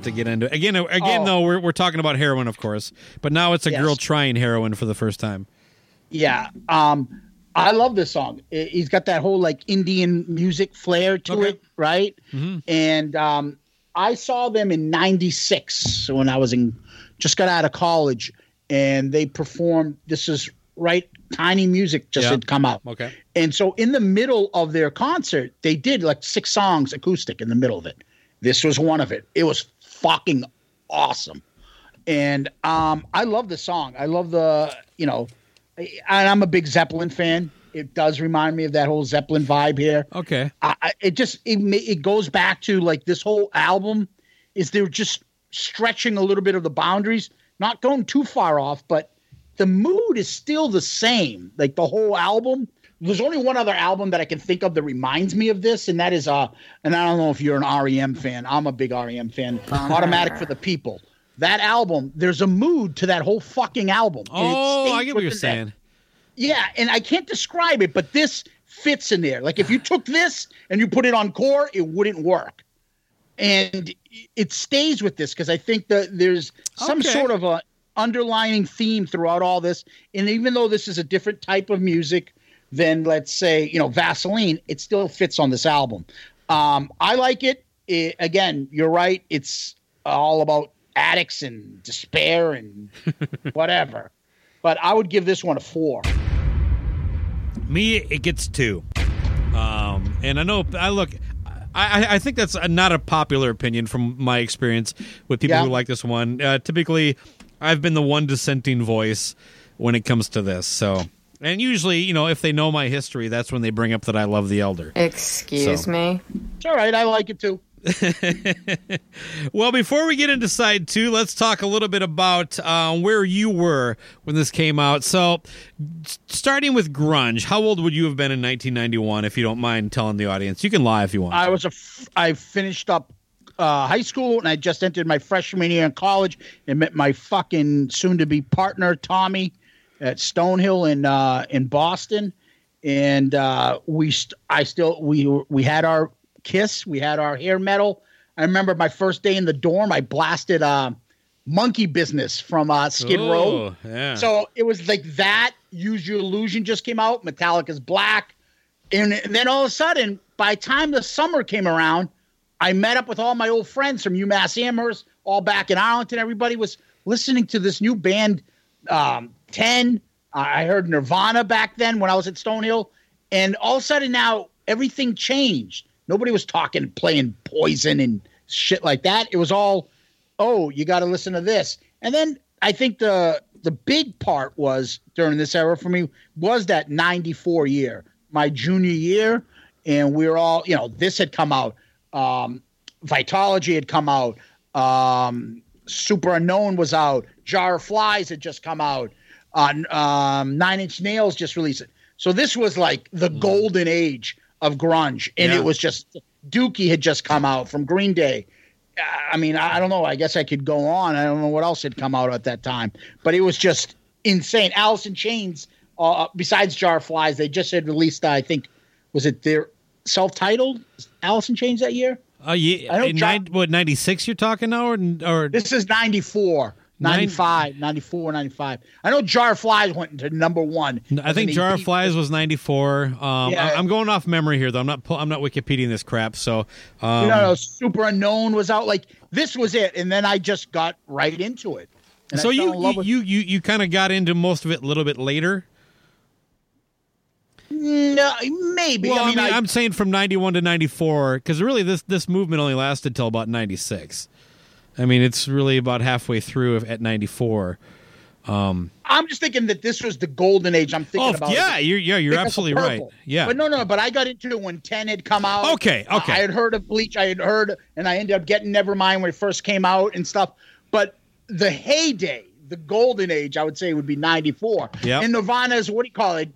Lot to get into. Again, again Oh. though, we're, we're talking about heroin, of course, but now it's a Yes. girl trying heroin for the first time. Yeah. Um, I love this song. He's got that whole like Indian music flair to Okay. it, right? Mhm. And um, I saw them in '96 when I was in, just got out of college, and they performed. This is right. Tiny Music just Yeah. had come out. Okay. And so in the middle of their concert, they did like six songs acoustic in the middle of it. This was one of it. It was fucking awesome. And um, I love the song. I love the, you know, I- and I'm a big Zeppelin fan. It does remind me of that whole Zeppelin vibe here. Okay. I, I- it just it it goes back to like this whole album is they're just stretching a little bit of the boundaries, not going too far off, but the mood is still the same. Like the whole album. There's only one other album that I can think of that reminds me of this, and that is uh, and I don't know if you're an REM fan. I'm a big REM fan. Automatic for the People. That album, there's a mood to that whole fucking album. Oh, I get what you're within that- saying. yeah, and I can't describe it, but this fits in there. Like if you took this and you put it on core, it wouldn't work. And it stays with this because I think that there's some Okay. sort of a underlying theme throughout all this. And even though this is a different type of music than let's say, you know, Vaseline, it still fits on this album. Um, I like it. it. Again, you're right. It's all about addicts and despair and whatever. But I would give this one a four. Me, it gets two. Um, and I know I look. I, I- think that's a, not a popular opinion from my experience with people Yeah. who like this one. Uh, typically, I've been the one dissenting voice when it comes to this. So, and usually, you know, if they know my history, that's when they bring up that I love the elder. Excuse So. me. It's all right. I like it too. Well, before we get into side two, let's talk a little bit about uh, where you were when this came out. So, starting with grunge, how old would you have been in 1991? If you don't mind telling the audience, you can lie if you want. I was a. F- I finished up uh, high school and I just entered my freshman year in college and met my fucking soon-to-be partner Tommy at Stonehill in uh, in Boston, and uh, we st- I still we we had our kiss, we had our hair metal. I remember my first day in the dorm, I blasted uh, Monkey Business from uh, Skid Row. Oh, yeah. So it was like that. Use Your Illusion just came out. Metallica's Black. And, and then all of a sudden, by the time the summer came around, I met up with all my old friends from UMass Amherst, all back in Arlington. Everybody was listening to this new band, um, 10. I heard Nirvana back then when I was at Stonehill. And all of a sudden now, everything changed. Nobody was talking, playing Poison and shit like that. It was all, oh, you got to listen to this. And then I think the the big part was during this era for me was that 94 year, my junior year. And we were all, you know, this had come out. Um, Vitalogy had come out. Um, Superunknown was out. Jar of Flies had just come out. On um, Nine Inch Nails just released it. So this was like the golden age of grunge, and Yeah. it was just Dookie had just come out from Green Day. Uh, I mean, I don't know. I guess I could go on. I don't know what else had come out at that time, but it was just insane. Alice in Chains, uh, besides Jar Flies, they just had released. I think was it their self-titled Alice in Chains that year? Uh, yeah, I know in John- nine, what ninety six you're talking now, or, or This is 94, Nine- 95, 94, 95. I know Jar of Flies went into number one. I think Jar. Flies was ninety four. Um, Yeah. I, am going off memory here though. I'm not I'm not Wikipediaing this crap. So um, you know, Superunknown was out. Like this was it, and then I just got right into it. And so you you with- you you, you kind of got into most of it a little bit later. no, maybe. Well, I mean, I, am saying from ninety one to ninety four because really this this movement only lasted till about ninety six. I mean, it's really about halfway through at ninety four. I'm just thinking that this was the golden age. I'm thinking Oh about. yeah, you're yeah you're because absolutely right. Yeah, But no, no, but I got into it when 10 had come out. Okay, okay. I had heard of Bleach. I had heard, and I ended up getting Nevermind when it first came out and stuff. But the heyday, the golden age, I would say would be 94. Yeah, And Nirvana's, what do you call it?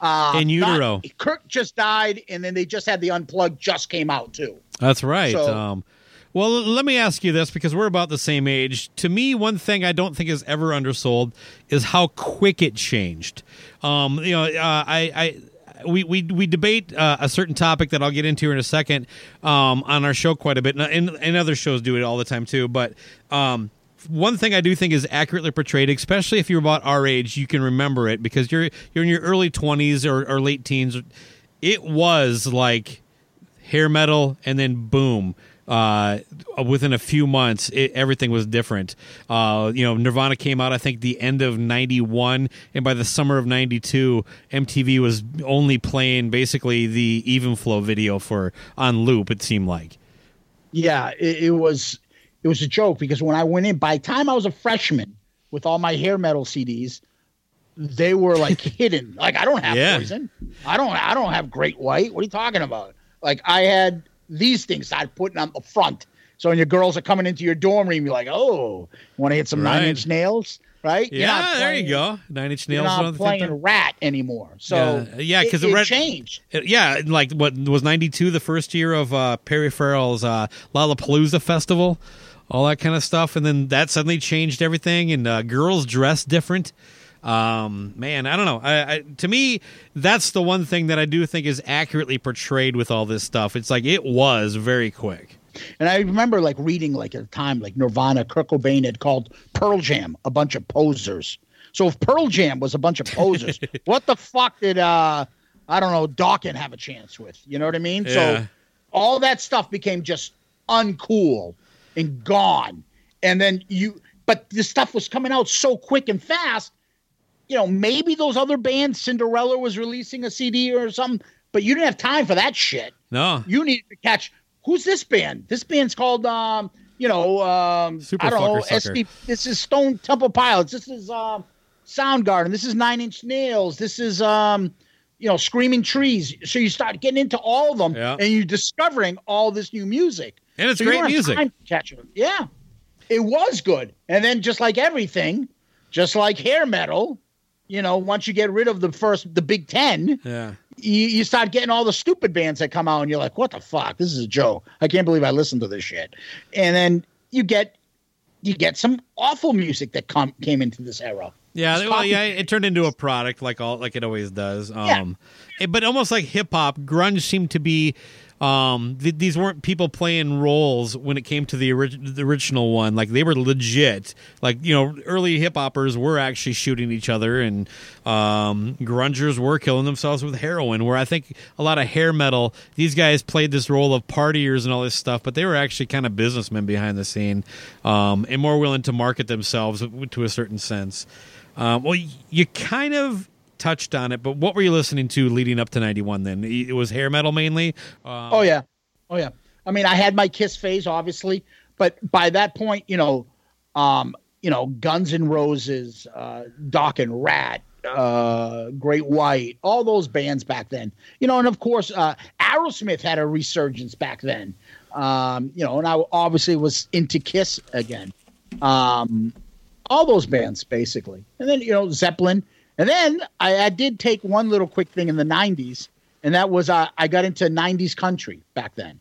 Uh, In utero. not- Kirk just died, and then they just had the Unplugged just came out, too. That's right. So- um, well, let me ask you this because we're about the same age. To me, one thing I don't think is ever undersold is how quick it changed. Um, you know, uh, I, I we, we we debate uh, a certain topic that I'll get into in a second um, on our show quite a bit, and, and other shows do it all the time too. But um, one thing I do think is accurately portrayed, especially if you're about our age, you can remember it because you're you're in your early twenties or, or late teens. It was like hair metal, and then boom. Uh, within a few months, it, everything was different. Uh, you know, Nirvana came out, I think, the end of '91, and by the summer of '92, MTV was only playing basically the Even Flow video for on loop. It seemed like. Yeah, it, it was it was a joke because when I went in, by the time I was a freshman with all my hair metal CDs, they were like hidden. Like I don't have Yeah. poison. I don't. I don't have Great White. What are you talking about? Like I had these things I'd put on the front. So when your girls are coming into your dorm room, you're like, oh, want to hit some Right. nine inch nails, right? You're not Yeah, there you go. Nine Inch You're Nails. not of the playing. Ratt anymore. So Yeah, yeah, 'cause it, the it changed. Yeah, like what was '92 the first year of uh, Perry Farrell's uh, Lollapalooza festival, all that kind of stuff, and then that suddenly changed everything, and uh, girls dress different. Um, man, I don't know. I, I, to me, that's the one thing that I do think is accurately portrayed with all this stuff. It's like it was very quick. And I remember like reading like at the time like Nirvana, Kurt Cobain had called Pearl Jam a bunch of posers. So if Pearl Jam was a bunch of posers, what the fuck did uh I don't know Dokken have a chance with? You know what I mean? Yeah. So all that stuff became just uncool and gone. And then you but this stuff was coming out so quick and fast. You know, maybe those other bands, Cinderella was releasing a CD or something, but you didn't have time for that shit No, you need to catch who's this band? This band's called um, you know, um Super I don't know, SD this is Stone Temple Pilots, this is um Soundgarden, this is Nine Inch Nails, this is um you know, Screaming Trees. So you start getting into all of them Yeah. and you're discovering all this new music. and it's So great music. time catch it. Yeah. It was good. And then just like everything, just like hair metal, you know, once you get rid of the first the big 10, Yeah. you, you start getting all the stupid bands that come out and you're like, what the fuck? This is a joke. I can't believe I listened to this shit. And then you get you get some awful music that come came into this era. Yeah, well, yeah, it turned into a product like all like it always does. Yeah. Um, it- but almost like hip hop, grunge seemed to be. Um, th- these weren't people playing roles when it came to the, orig- the original one. Like they were legit. Like you know, early hip hoppers were actually shooting each other, and um, grungers were killing themselves with heroin. Where I think a lot of hair metal, these guys played this role of partiers and all this stuff, but they were actually kind of businessmen behind the scene, um, and more willing to market themselves to a certain sense. Um, well, you kind of touched on it, but what were you listening to leading up to '91? Then it was hair metal mainly. Um, Oh yeah. Oh yeah. I mean, I had my Kiss phase, obviously, but by that point, you know, um, you know, Guns N' Roses, uh, Dokken, Ratt, uh, Great White, all those bands back then, you know, and of course, uh, Aerosmith had a resurgence back then, um, you know, and I obviously was into Kiss again, um, all those bands basically, and then you know Zeppelin, and then I, I did take one little quick thing in the '90s, and that was uh, I got into '90s country back then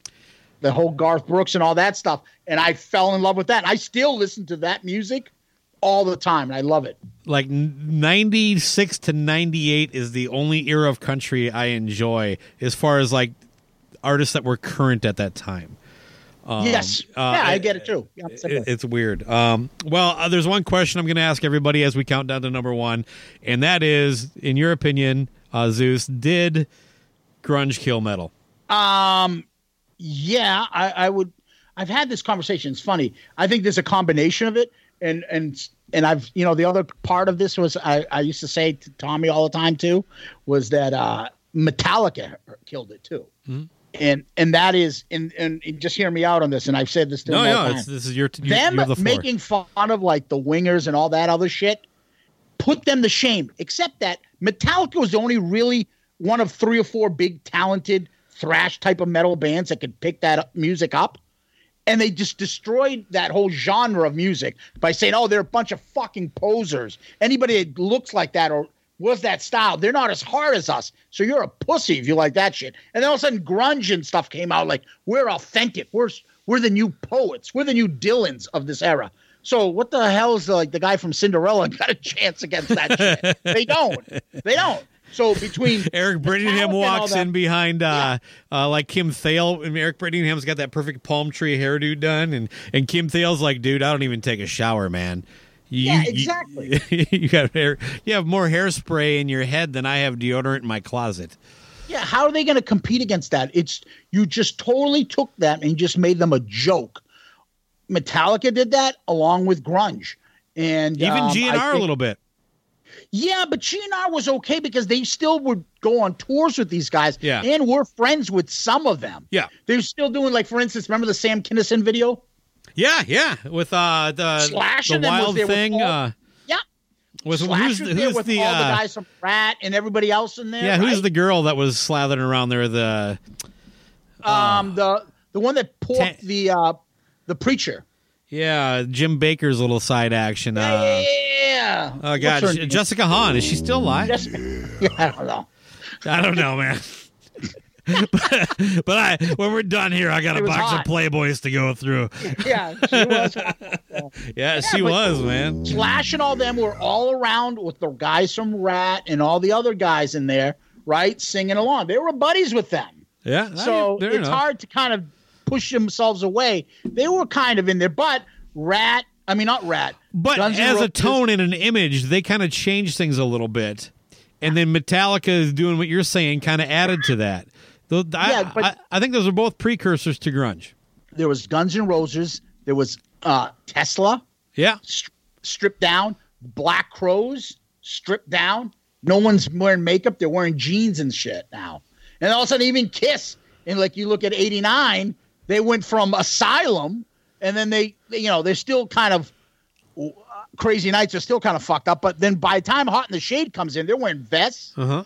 the whole Garth Brooks and all that stuff. And I fell in love with that. I still listen to that music all the time, and I love it. like '96 to '98 is the only era of country I enjoy, as far as like artists that were current at that time. Um, yes, uh, yeah, I get it too. Yeah, It- it's weird. Um, well, uh, there's one question I'm going to ask everybody as we count down to number one, and that is, in your opinion, uh, Zeus, did grunge kill metal? Um, yeah, I, I would. I've had this conversation. It's funny. I think there's a combination of it, and and and I've you know the other part of this was I, I used to say to Tommy all the time too was that uh, Metallica killed it too. Mm-hmm. And and that is and, and just hear me out on this. And I've said this to No, no, this is your you, them the making fun of like the wingers and all that other shit put them to shame. Except that Metallica was the only really one of three or four big talented thrash type of metal bands that could pick that music up. And they just destroyed that whole genre of music by saying, "Oh, they're a bunch of fucking posers. Anybody that looks like that or was that style, they're not as hard as us. So you're a pussy if you like that shit." And then all of a sudden, grunge and stuff came out. Like we're authentic. We're we're the new poets. We're the new Dylans of this era. So what the hell is the, like the guy from Cinderella got a chance against that shit? they don't. They don't. So between Eric Brittingham Metallica and all walks that- in behind uh, uh, like Kim Thayil, and Eric Brittingham's got that perfect palm tree hairdo done, and and Kim Thayil's like, dude, I don't even take a shower, man. You, Yeah, exactly. You, got hair. You have more hairspray in your head than I have deodorant in my closet. Yeah, how are they going to compete against that? It's you just totally took that and just made them a joke. Metallica did that along with grunge, and Even um, GNR a little bit. Yeah, but GNR was okay because they still would go on tours with these guys, Yeah. and we're friends with some of them. Yeah. they're still doing like, for instance, remember the Sam Kinison video? Yeah, yeah. With uh the Slash the and then was wild thing. all- uh, Yeah, was Slash who's, was the- there who's with the all the uh, guys from Ratt and everybody else in there. yeah who's right? the girl that was slathering around there? The um the the one that porked Ta- the uh the preacher? yeah Jim Bakker's little side action. Uh, yeah. Oh God, her J- name? Jessica Hahn is she still alive? Jessica. Yeah, I don't know. I don't know, man. but, but I, when we're done here, I got She a box hot. of Playboys to go through. Yeah, she was. Yeah, she was, man. Slash and all them were all around with the guys from Ratt and all the other guys in there, right, singing along. They were buddies with them. Yeah, So it's enough. hard to kind of push themselves away. They were kind of in there, but Ratt, I mean, not Ratt. But Guns as a tone and an image, they kind of changed things a little bit. And then Metallica is doing what you're saying, kind of added to that. Though I, Yeah, but- I, I think those are both precursors to grunge. There was Guns N' Roses. There was uh, Tesla. Yeah, st- stripped down. Black Crowes stripped down. No one's wearing makeup. They're wearing jeans and shit now. And all of a sudden, even Kiss, and like you look at '89, they went from Asylum, and then they, you know, they're still kind of uh, Crazy Nights are still kind of fucked up. But then by the time Hot in the Shade comes in, they're wearing vests, uh huh.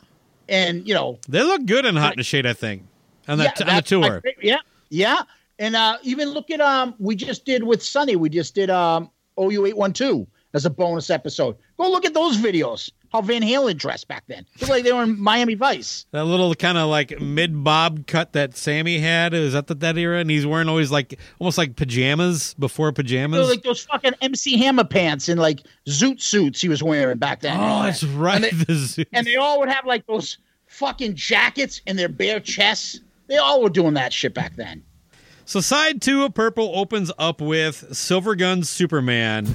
And you know, They look good in Hot in the Shade, I think, on that on the that's my tour. yeah, yeah. And uh, even look at um, we just did with Sunny. We just did um, OU eight one two as a bonus episode. Go look at those videos. How Van Halen dressed back then. It Looked like they were in Miami Vice. That little kind of like mid bob cut that Sammy had is that the, that era, and he's wearing always like almost like pajamas before They pajamas. like those fucking MC Hammer pants and like zoot suits he was wearing back then. oh, that's right. And they, The and they all would have like those fucking jackets and their bare chests. They all were doing that shit back then. So side two of Purple opens up with Silver Gun Superman.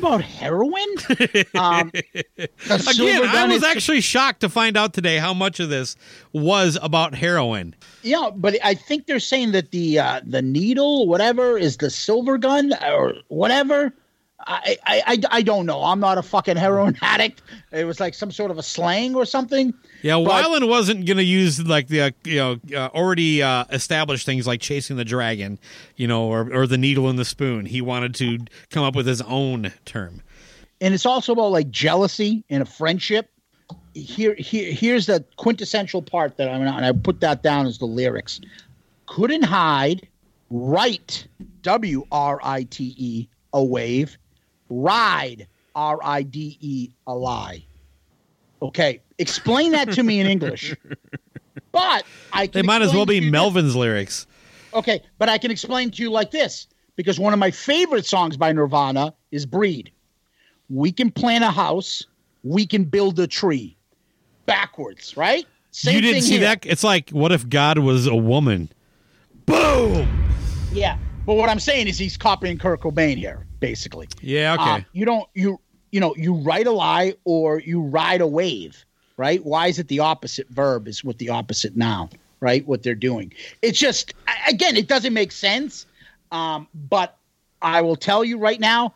About heroin. Um, Again, I was actually shocked to find out today how much of this was about heroin. Yeah, but I think they're saying that the uh, the needle, whatever, is the silver gun or whatever. I, I, I, I don't know. I'm not a fucking heroin addict. It was like some sort of a slang or something. Yeah, But- Weiland wasn't going to use like the uh, you know uh, already uh, established things like chasing the dragon, you know, or or the needle in the spoon. He wanted to come up with his own term. And it's also about like jealousy and a friendship. here, here, here's the quintessential part that I'm, and I put that down as the lyrics. Couldn't hide, right, W R I T E, a wave, ride, R I D E, a lie. Okay, explain that to me in English. But I can They might as well be Melvin's lyrics. Okay, but I can explain to you like this because one of my favorite songs by Nirvana is Breed. We can plant a house, we can build a tree. Backwards, right? Same you didn't see here. that? It's like, what if God was a woman? Boom! Yeah. But what I'm saying is he's copying Kurt Cobain here, basically. Yeah, okay. Uh, you don't you you know, you write a lie or you ride a wave, right? Why is it the opposite verb is what the opposite noun, right? What they're doing. It's just again, it doesn't make sense. Um, but I will tell you right now,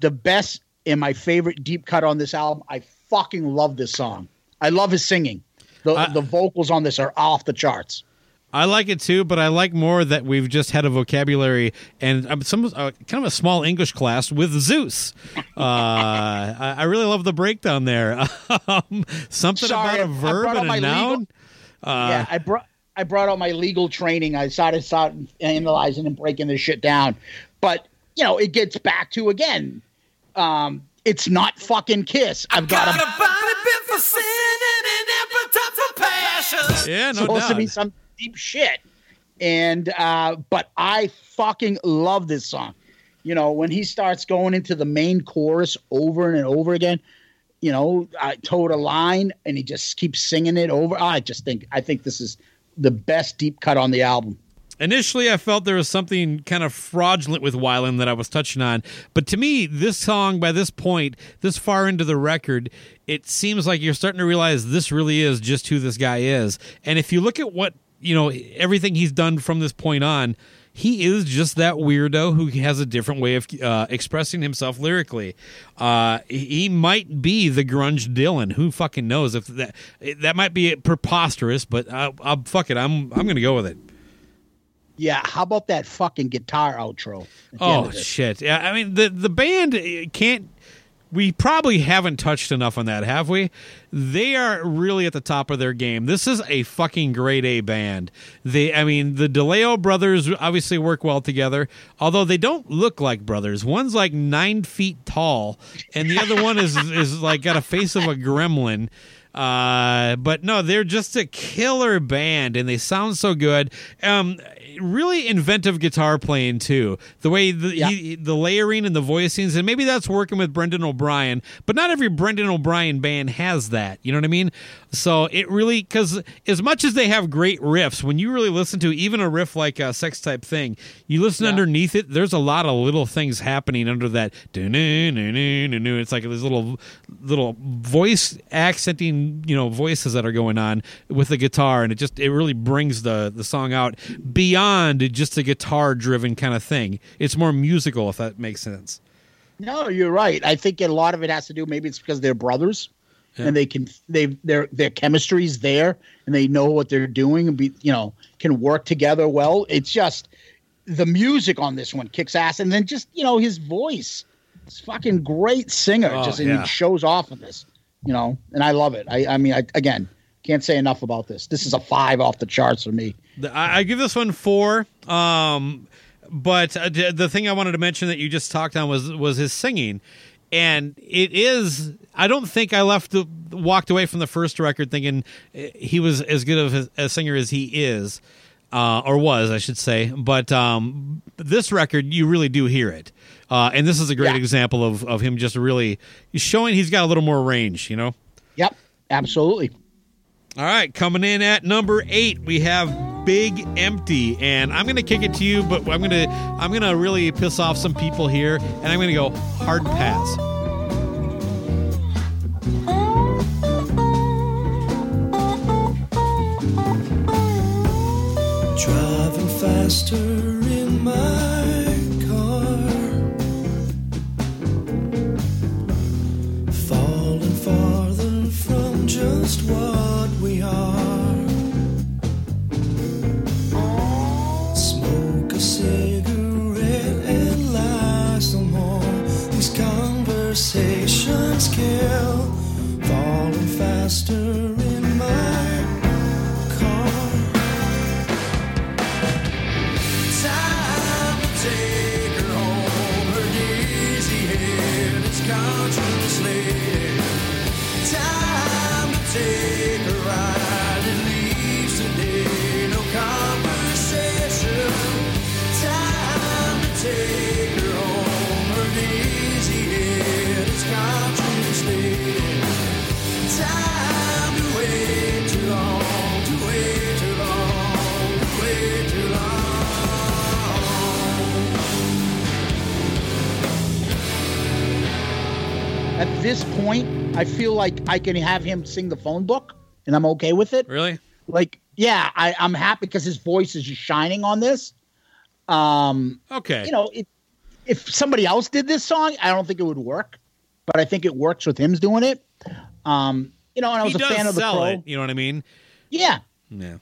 the best and my favorite deep cut on this album. I fucking love this song. I love his singing. The I- the vocals on this are off the charts. I like it too, but I like more that we've just had a vocabulary and um, some uh, kind of a small English class with Zeus. Uh, I, I really love the breakdown there. um, something Sorry, about a verb brought and a noun. legal- yeah, I brought I brought out my legal training. I started started analyzing and breaking this shit down, but you know it gets back to again. Um, it's not fucking Kiss. I've got a body built for sin and Yeah, no supposed to doubt. be some deep shit, and uh, but I fucking love this song. You know when he starts going into the main chorus over and over again. You know, I towed a line and he just keeps singing it over. I just think I think this is the best deep cut on the album. Initially, I felt there was something kind of fraudulent with Weiland that I was touching on. But to me, this song, by this point, this far into the record, it seems like you're starting to realize this really is just who this guy is. And if you look at what, you know, everything he's done from this point on, he is just that weirdo who has a different way of uh, expressing himself lyrically. Uh, he might be the grunge Dylan. Who fucking knows if that that might be preposterous? But uh, I'll, fuck it. I'm I'm gonna go with it. Yeah, how about that fucking guitar outro? at the end Oh shit! Yeah, I mean the the band can't. We probably haven't touched enough on that, have we? They are really at the top of their game. This is a fucking grade A band. They, I mean, the DeLeo brothers obviously work well together, although they don't look like brothers. One's like nine feet tall, and the other one is is like got a face of a gremlin. Uh, but no, they're just a killer band, and they sound so good. Um, really inventive guitar playing too. The way the Yeah. he, the layering and the voicings, and maybe that's working with Brendan O'Brien. But not every Brendan O'Brien band has that. You know what I mean? So it really because as much as they have great riffs, when you really listen to even a riff like a Sex Type Thing, you listen underneath it. There's a lot of little things happening under that. It's like these little little voice accenting, you know, voices that are going on with the guitar, and it just it really brings the the song out beyond just a guitar driven kind of thing. It's more musical, if that makes sense. No, you're right. I think a lot of it has to do. Maybe it's because they're brothers, and they can they their their chemistry's there, and they know what they're doing, and be you know can work together well. It's just the music on this one kicks ass, and then just you know his voice. It's fucking great singer. Oh, just and yeah. he shows off of this, you know, and I love it. I I mean, I, again, can't say enough about this. This is a five off the charts for me. I, I give this one four. Um, but uh, the thing I wanted to mention that you just talked on was was his singing, and it is. I don't think I left the walked away from the first record thinking eh, he was as good of a, a singer as he is. Uh, or was I should say, but um, this record you really do hear it, uh, and this is a great Yeah. example of, of him just really showing he's got a little more range, you know. Yep, absolutely. All right, coming in at number eight, we have Big Empty, and I'm gonna kick it to you, but I'm gonna I'm gonna really piss off some people here, and I'm gonna go hard pass. Driving faster in my car. Falling farther from just this point, I feel like I can have him sing the phone book, and I'm okay with it. Really? Like, yeah, I, I'm happy because his voice is just shining on this. Um, Okay. you know, it, if somebody else did this song, I don't think it would work, but I think it works with him doing it. Um, you know, and I was he a fan of the Crow. it. You know what I mean? Yeah, Yeah.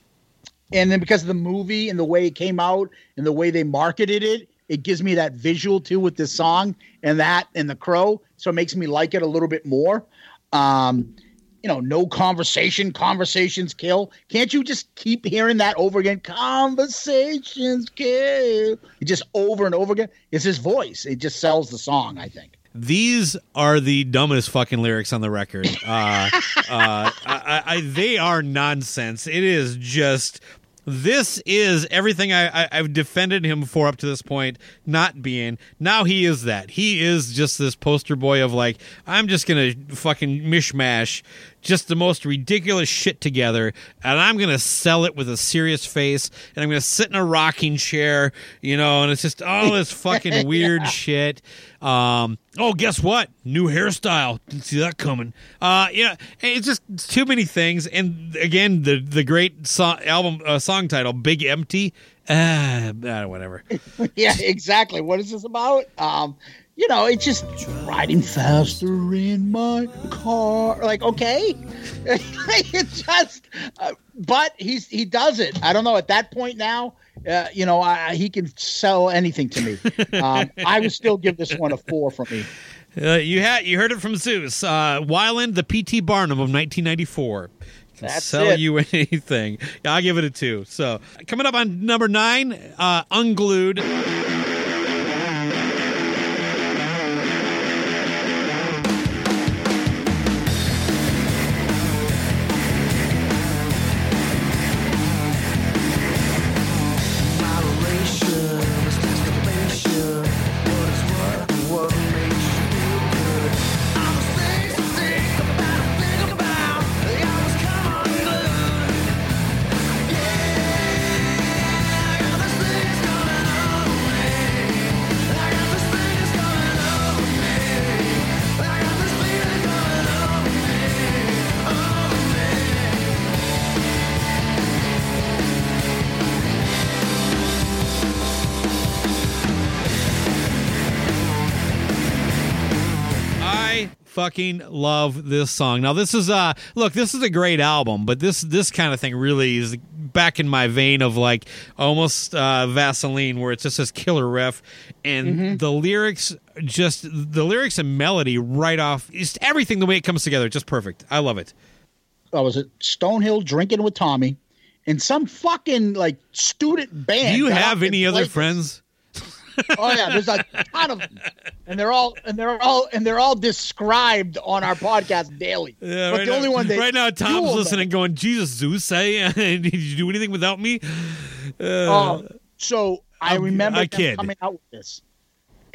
and then because of the movie and the way it came out and the way they marketed it, it gives me that visual too with this song and that and the crow, so it makes me like it a little bit more. Um, you know, no conversation, conversations kill. Can't you just keep hearing that over again? Conversations kill. It just over and over again. It's his voice. It just sells the song. I think. These are the dumbest fucking lyrics on the record. Uh, uh, I, I, I, they are nonsense. It is just. This is everything I, I, I've defended him for up to this point, not being. Now he is that. He is just this poster boy of like, I'm just gonna fucking mishmash just the most ridiculous shit together, and I'm gonna sell it with a serious face, and I'm gonna sit in a rocking chair, you know, and it's just all this fucking weird shit. Um, oh, guess what? New hairstyle. Didn't see that coming. Uh, yeah, it's just it's too many things. And again, the the great song, album uh, song title, "Big Empty." Ah, ah, whatever. yeah, exactly. What is this about? Um, you know, it's just riding faster in my car. Like, okay, it's just. Uh, but he's he does it. I don't know. At that point now, uh, you know, I, he can sell anything to me. Um, I would still give this one a four from me. Uh, you had you heard it from Zeus. Uh, Weiland, the P.T. Barnum of 1994. Can That's sell it. you anything. Yeah, I'll give it a two. So coming up on number nine, uh, Unglued. Fucking love this song. Now this is uh look, this is a great album, but this this kind of thing really is back in my vein of like almost uh Vaseline where it's just this killer riff and the lyrics just the lyrics and melody right off just everything the way it comes together just perfect. I love it. I was at Stonehill drinking with Tommy, and some fucking like student band. Do you have any other friends? Oh yeah, there's a ton of them, and they're all and they're all and they're all described on our podcast daily. Yeah, but right the now, only one right now Tom's them- listening going, Jesus Zeus, say did you do anything without me? Uh, Oh, so I I'm- remember I them coming out with this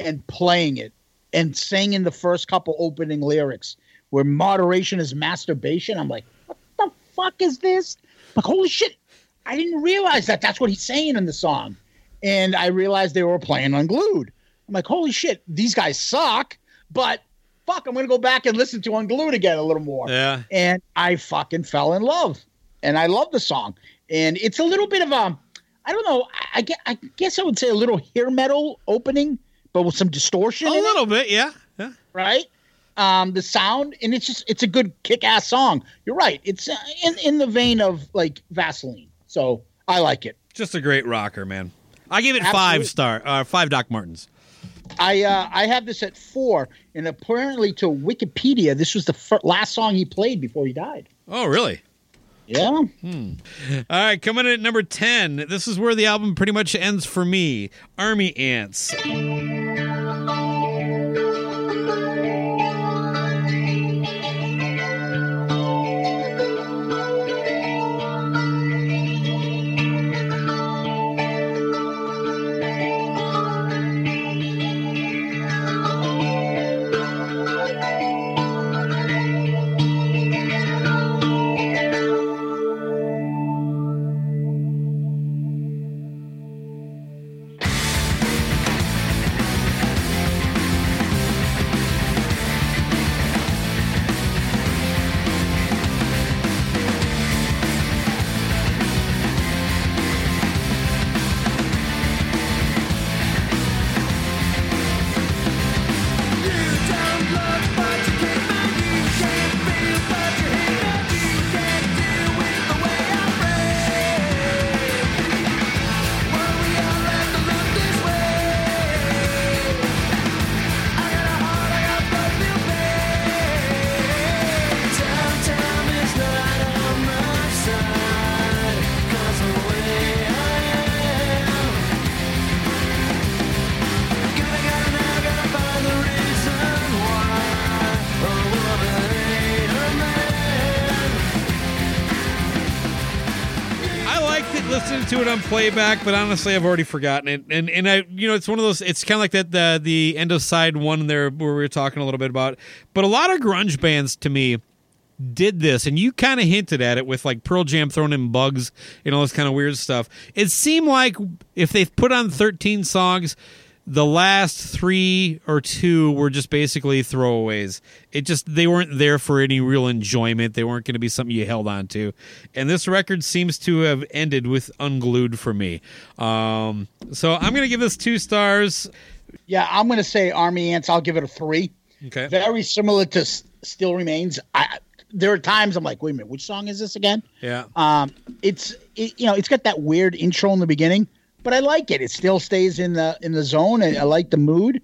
and playing it and singing the first couple opening lyrics where moderation is masturbation. I'm like, what the fuck is this? like, holy shit! I didn't realize that that's what he's saying in the song, and I realized they were playing Unglued. I'm like, holy shit, these guys suck, but. Fuck, I'm gonna go back and listen to Unglued again a little more yeah. and I fucking fell in love, and I love the song. And it's a little bit of a, I don't know, I, I guess I would say a little hair metal opening, but with some distortion. A in it, little bit, yeah. Yeah. right? Um, the sound, and it's just it's a good kick-ass song. You're right. It's uh, in in the vein of like Vaseline, so I like it. Just a great rocker, man. I give it Absolutely. five star, uh, five Doc Martens. I uh, I have this at four, and apparently to Wikipedia, this was the fir- last song he played before he died. Oh, really? Yeah. All right, coming in at number 10. This is where the album pretty much ends for me Army Ants. Playback, but honestly, I've already forgotten it. And and I, you know, it's one of those. It's kind of like that the the end of side one there where we were talking a little bit about. But a lot of grunge bands to me did this, and you kind of hinted at it with like Pearl Jam throwing in bugs and all this kind of weird stuff. It seemed like if they put on thirteen songs. The last three or two were just basically throwaways. It just they weren't there for any real enjoyment. They weren't going to be something you held on to. And this record seems to have ended with unglued for me. Um, so I'm going to give this two stars. Yeah, I'm going to say Army Ants. I'll give it a three. Okay. Very similar to S- Still Remains. I, there are times I'm like, wait a minute, which song is this again? Yeah. Um, it's it, you know, it's got that weird intro in the beginning, but I like it. It still stays in the in the zone. I, I like the mood,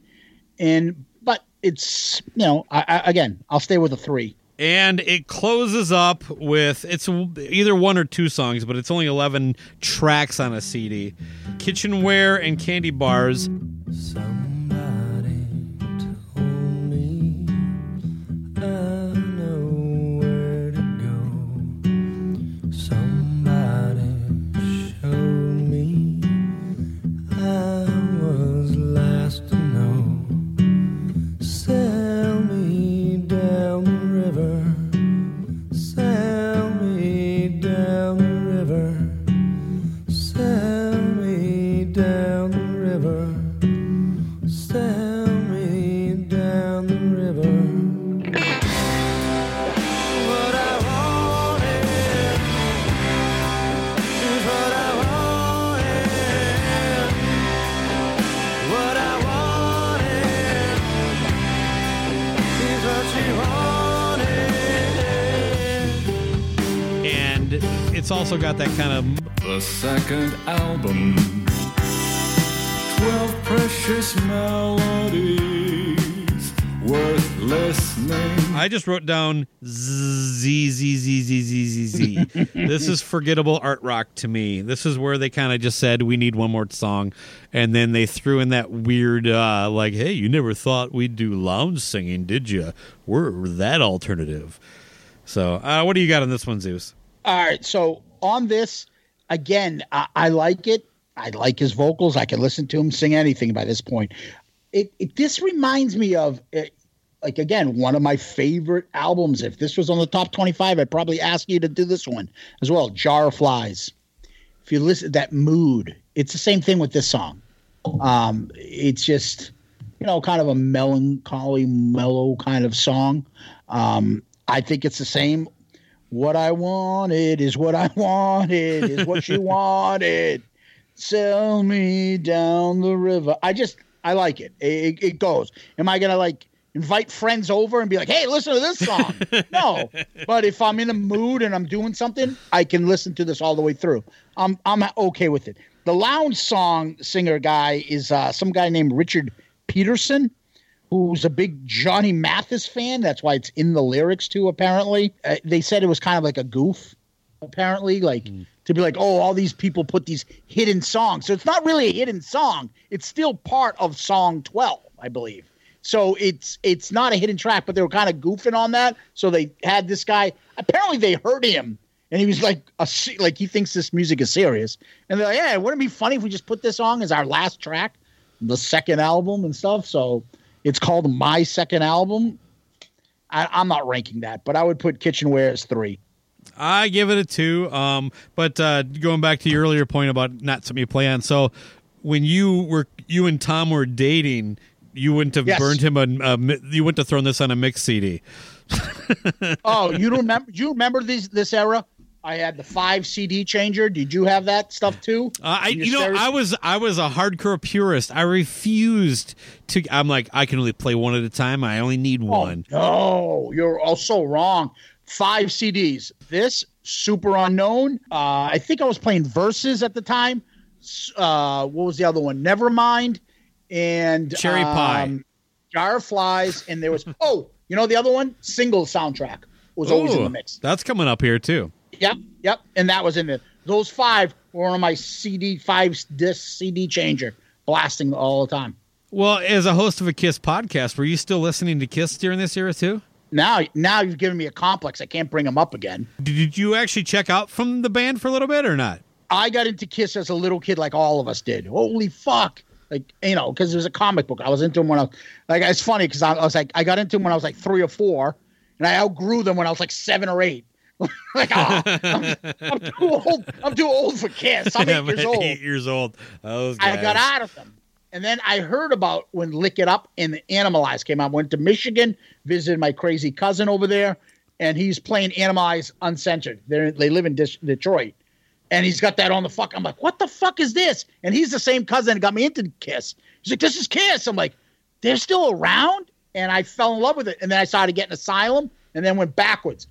and but it's you know, I, I, again, I'll stay with a three. And it closes up with it's either one or two songs, but it's only 11 tracks on a CD. Kitchenware and Candy Bars. And also got that kind of The second album. Twelve precious melodies worth listening. I just wrote down Z Z Z Z Z Z Z. This is forgettable art rock to me. This is where they kind of just said we need one more song, and then they threw in that weird uh, like, "Hey, you never thought we'd do lounge singing, did you? We're that alternative." So, uh, what do you got on this one, Zeus? All right, so on this, again, I, I like it. I like his vocals. I can listen to him sing anything by this point. It, it this reminds me of uh, like again one of my favorite albums. If this was on the top twenty-five, I'd probably ask you to do this one as well. Jar of Flies. If you listen that mood, it's the same thing with this song. Um, it's just you know kind of a melancholy, mellow kind of song. Um, I think it's the same what I wanted is what I wanted is what you wanted. Sell me down the river. I just I like it. It, it goes. Am I gonna like invite friends over and be like, "Hey, listen to this song"? no. But if I'm in a mood and I'm doing something, I can listen to this all the way through. I'm I'm okay with it. The lounge song singer guy is uh, some guy named Richard Peterson who's a big Johnny Mathis fan. That's why it's in the lyrics too. Apparently, uh, they said it was kind of like a goof. Apparently, like to be like, oh, all these people put these hidden songs. So it's not really a hidden song. It's still part of song twelve, I believe. So it's it's not a hidden track, but they were kind of goofing on that. So they had this guy. Apparently, they heard him. And he was like, a, like he thinks this music is serious, and they're like, "Yeah, wouldn't it be funny if we just put this song as our last track, the second album and stuff?" So it's called My Second Album. I, I'm not ranking that, but I would put Kitchenware as three. I give it a two. Um, but uh, going back to your earlier point about not something you play on, so when you were you and Tom were dating, you wouldn't have Yes. burned him a, a you wouldn't have thrown this on a mix CD. oh, you don't remember? You remember this this era? I had the five CD changer. Did you have that stuff too? Uh, I, you know, I was I was a hardcore purist. I refused to. I'm like, I can only play one at a time. I only need one. Oh, no, you're also wrong. Five CDs. This Superunknown. Uh, I think I was playing verses at the time. Uh, what was the other one? Nevermind and Cherry Pie. um, Jar of Flies, and there was oh, you know the other one? Single soundtrack was always in the mix. That's coming up here too. Yep, yep, and that was in there. Those five were on my CD five disc CD changer, blasting all the time. Well, as a host of a Kiss podcast, were you still listening to Kiss during this era too? Now, now you've given me a complex. I can't bring them up again. Did you actually check out from the band for a little bit or not? I got into Kiss as a little kid, like all of us did. Holy fuck! Like you know, because it was a comic book. I was into them when I was like. It's funny because I, I was like, I got into them when I was like three or four, and I outgrew them when I was like seven or eight. like, ah, I'm, I'm too old. I'm too old for Kiss. I'm eight I'm years old. Eight years old. I got out of them. And then I heard about when Lick It Up and Animalize came out. Went to Michigan, visited my crazy cousin over there, and he's playing Animalize uncensored. They're, they live in Dis- Detroit. And he's got that on the fuck. I'm like, what the fuck is this? And he's the same cousin that got me into Kiss. He's like, this is Kiss. I'm like, they're still around? And I fell in love with it. And then I started getting Asylum and then went backwards.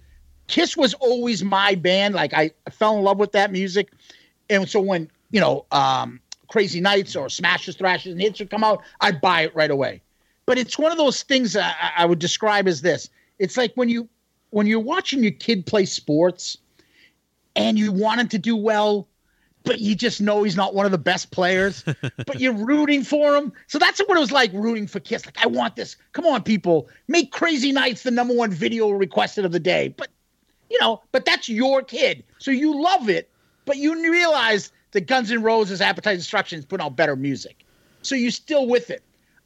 Kiss was always my band. Like I fell in love with that music. And so when, you know, um, Crazy Nights or Smashes, Thrashes, and Hits would come out, I'd buy it right away. But it's one of those things I, I would describe as this. It's like when you when you're watching your kid play sports and you want him to do well, but you just know he's not one of the best players, but you're rooting for him. So that's what it was like rooting for Kiss. Like, I want this. Come on, people. Make Crazy Nights the number one video requested of the day. But, you know, but that's your kid. So you love it, but you realize that Guns N' Roses Appetite Destruction is putting out better music. So you're still with it.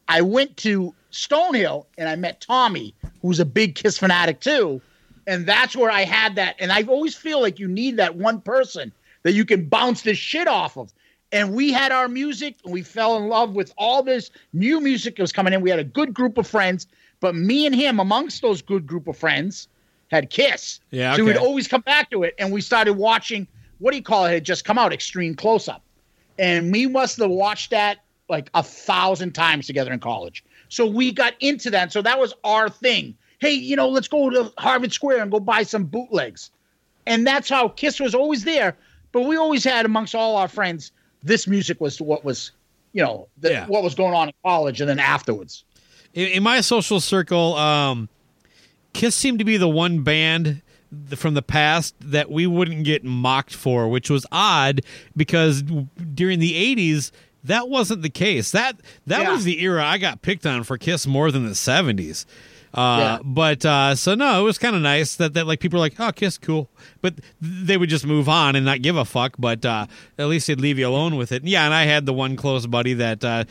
I went to Stonehill and I met Tommy, who's a big Kiss fanatic too. And that's where I had that. And I always feel like you need that one person that you can bounce this shit off of. And we had our music and we fell in love with all this new music that was coming in. We had a good group of friends, but me and him, amongst those good group of friends, had Kiss. Yeah, So we'd always come back to it. And we started watching, what do you call it? It had just come out, Extreme Close Up. And we must have watched that like a thousand times together in college. So we got into that. So that was our thing. Hey, you know, let's go to Harvard Square and go buy some bootlegs. And that's how Kiss was always there. But we always had amongst all our friends, this music was what was, you know, the, Yeah. what was going on in college and then afterwards. in, in my social circle, um, Kiss seemed to be the one band from the past that we wouldn't get mocked for, which was odd because during the '80s that wasn't the case. That that Yeah. was the era I got picked on for Kiss more than the '70s. Uh, Yeah. But uh, so no, it was kind of nice that, that like people are like, oh, Kiss, cool, but they would just move on and not give a fuck. But uh, at least they'd leave you alone with it. Yeah, and I had the one close buddy that uh,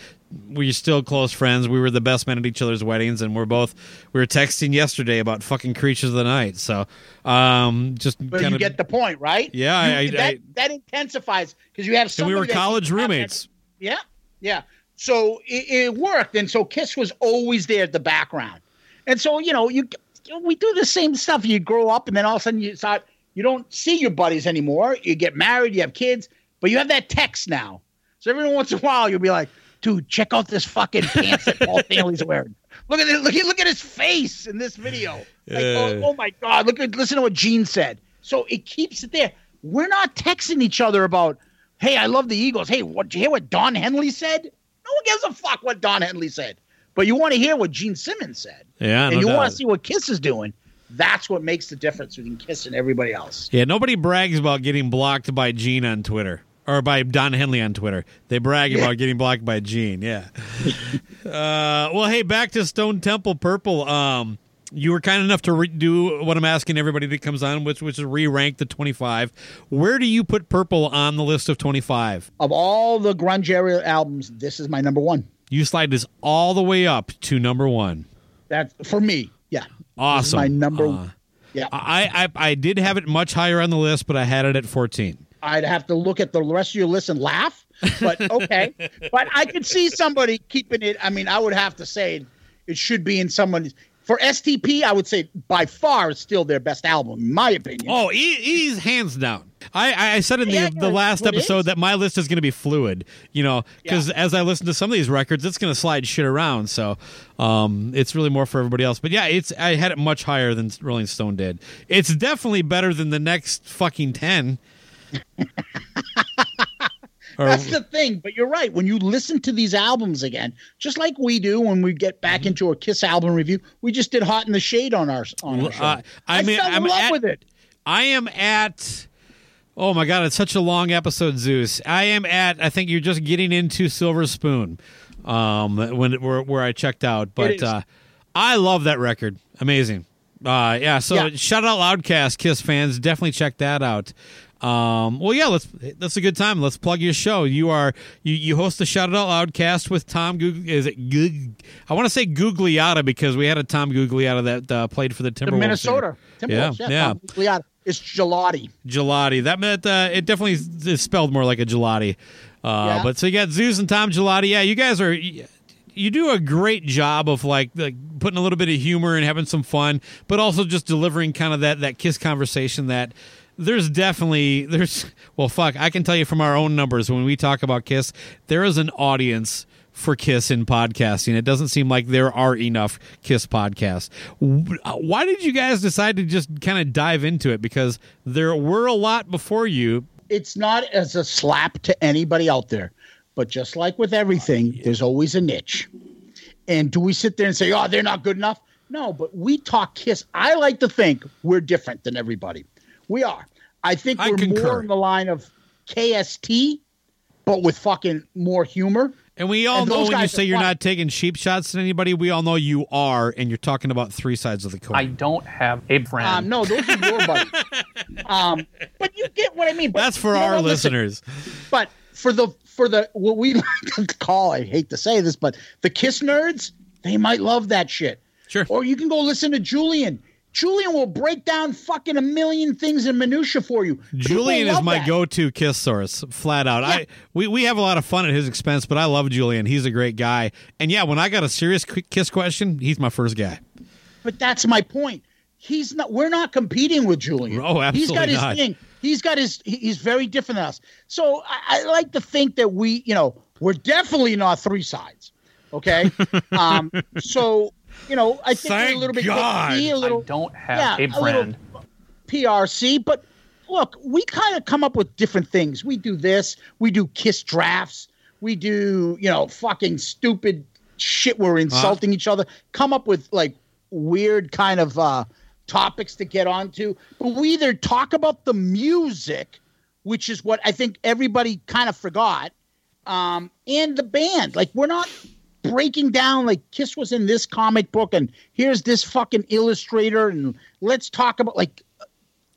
we are still close friends. We were the best men at each other's weddings, and we're both we were texting yesterday about fucking creatures of the night. So um, just But kind you get the point, right? Yeah, You- I- that, I- that intensifies because you have and we were college roommates. Yeah, yeah. So it, it worked, and so Kiss was always there at the background, and so you know you we do the same stuff. You grow up, and then all of a sudden you start you don't see your buddies anymore. You get married, you have kids, but you have that text now. So every once in a while you'll be like, "Dude, check out this fucking pants that Paul Stanley's wearing. Look at it. Look at look at his face in this video. Like, oh, oh my god! Look at listen to what Gene said. So it keeps it there. We're not texting each other about, "Hey, I love the Eagles." Hey, what? Did you hear what Don Henley said? No one gives a fuck what Don Henley said. But you want to hear what Gene Simmons said, Yeah, and no you want to see what Kiss is doing. That's what makes the difference between Kiss and everybody else. Yeah, nobody brags about getting blocked by Gene on Twitter or by Don Henley on Twitter. They brag about getting blocked by Gene. Yeah. uh, well, hey, back to Stone Temple Purple. Um, you were kind enough to re- do what I'm asking everybody that comes on, which which is re-rank the 25. Where do you put Purple on the list of 25? Of all the grunge era albums, this is my number one. You slide this all the way up to number one. That's for me. Yeah, Awesome. my number. Uh, yeah, I, I I did have it much higher on the list, but I had it at 14. I'd have to look at the rest of your list and laugh. But okay, but I could see somebody keeping it. I mean, I would have to say it should be in someone's. For STP, I would say by far it's still their best album, in my opinion. Oh, he, he's hands down. I, I said in the, Yeah, the last episode is. that my list is going to be fluid, you know, because as I listen to some of these records, it's going to slide shit around. So um, it's really more for everybody else. But yeah, it's I had it much higher than Rolling Stone did. It's definitely better than the next fucking 10. Or- That's the thing. But you're right. When you listen to these albums again, just like we do when we get back Mm-hmm. into a Kiss album review, we just did Hot in the Shade on our on our show. Uh, I I, mean, fell in I'm love at- with it. I am at. Oh my god, it's such a long episode, Zeus. I am at. I think you're just getting into Silver Spoon, um, when where where I checked out. But uh, I love that record. Amazing. Uh, yeah. So Yeah. shout out Loudcast Kiss fans. Definitely check that out. Um, well, yeah, let's. That's a good time. Let's plug your show. You are you, you host the Shout It Out Loudcast with Tom. Goog- is it Goog- I want to say Googliata because we had a Tom Gugliotta that uh, played for the The Timberwolves. Minnesota. Yeah, Timberwolves, yeah. Tom Gigliotti. It's gelati. Gelati. That meant uh, it definitely is spelled more like a gelati. Uh, Yeah. But so you got Zeus and Tom Gelati. Yeah, you guys are. You do a great job of like, like putting a little bit of humor and having some fun, but also just delivering kind of that that kiss conversation that there's definitely there's well fuck I can tell you from our own numbers when we talk about Kiss there is an audience for Kiss in podcasting. It doesn't seem like there are enough Kiss podcasts. Uh, why did you guys decide to just kind of dive into it? Because there were a lot before you. It's not as a slap to anybody out there, but just like with everything, there's always a niche. And do we sit there and say, "Oh, they're not good enough"? No, but we talk Kiss. I like to think we're different than everybody. We are. I think we're concur. more in the line of KST, but with fucking more humor. And we all And know when you say you're not taking cheap shots at anybody, we all know you are, and you're talking about three sides of the coin. I don't have a friend. Um, no, those are your buddies. um, but you get what I mean. But That's for you know our what? Listen, listeners. But for the for the what we like to call, I hate to say this, but the Kiss nerds, they might love that shit. Sure. Or you can go listen to Julian. Julian will break down fucking a million things in minutia for you. Julian is my that. go-to kiss source, flat out. I we, we have a lot of fun at his expense, but I love Julian. He's a great guy. And yeah, when I got a serious kiss question, he's my first guy. But that's my point. He's not. We're not competing with Julian. Oh, absolutely He's got his not. thing. He's got his. He's very different than us. So I, I like to think that we, you know, we're definitely not three sides. Okay. um. So you know, I think we're Thank a little bit God. be a little I don't have yeah, a little friend. PRC, but look, we kind of come up with different things. We do this. We do kiss drafts. We do, you know, fucking stupid shit. We're insulting each other. Come up with like weird kind of uh, topics to get onto. But we either talk about the music, which is what I think everybody kind of forgot, um, and the band. Like we're not breaking down like Kiss was in this comic book and here's this fucking illustrator and let's talk about like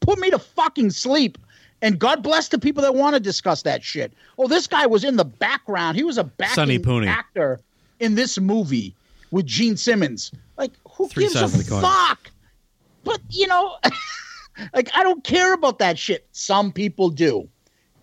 put me to fucking sleep. And God bless the people that want to discuss that shit. Oh, this guy was in the background. He was a backing actor in this movie with Gene Simmons. Like, who Three gives a sides of the coin. fuck? But you know, like I don't care about that shit. Some people do.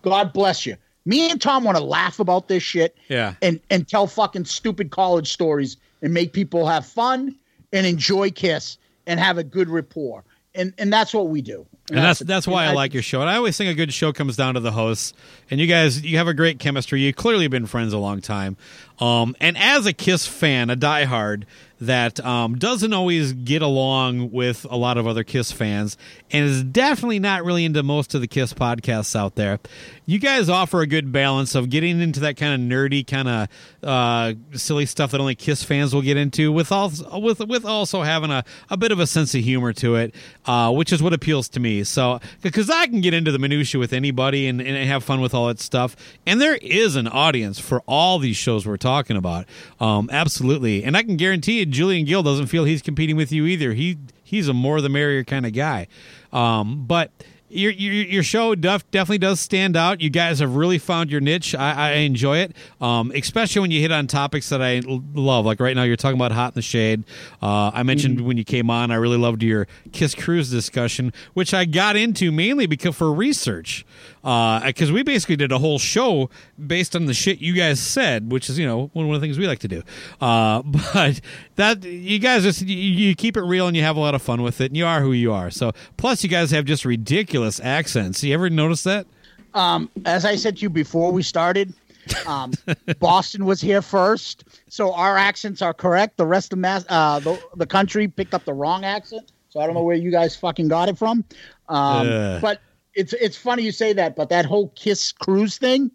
God bless you. Me and Tom want to laugh about this shit Yeah. and and tell fucking stupid college stories and make people have fun and enjoy Kiss and have a good rapport. And and that's what we do. And that's it. that's why And I like your show. And I always think a good show comes down to the hosts. And you guys, you have a great chemistry. You clearly been friends a long time. Um, and as a Kiss fan, a diehard that um, doesn't always get along with a lot of other Kiss fans, and is definitely not really into most of the Kiss podcasts out there. You guys offer a good balance of getting into that kind of nerdy, kind of uh, silly stuff that only Kiss fans will get into, with also with with also having a, a bit of a sense of humor to it, uh, which is what appeals to me. So because I can get into the minutia with anybody and, and have fun with all that stuff, and there is an audience for all these shows we're talking about, um, absolutely. And I can guarantee you, Julian Gill doesn't feel he's competing with you either. He he's a more the merrier kind of guy, um, but your, your your show def, definitely does stand out. You guys have really found your niche. I, I enjoy it, um, especially when you hit on topics that I love. Like right now, you're talking about Hot in the Shade. Uh, I mentioned when you came on, I really loved your Kiss Cruise discussion, which I got into mainly because for research, because we basically did a whole show based on the shit you guys said, which is you know one of the things we like to do. Uh, but that you guys just you, you keep it real and you have a lot of fun with it, and you are who you are. So plus, you guys have just ridiculous accents. You ever notice that? Um, as I said to you before we started, um, Boston was here first, so our accents are correct. The rest of mass, uh, the the country picked up the wrong accent. So I don't know where you guys fucking got it from. Um, Ugh. but it's it's funny you say that. But that whole Kiss cruise thing,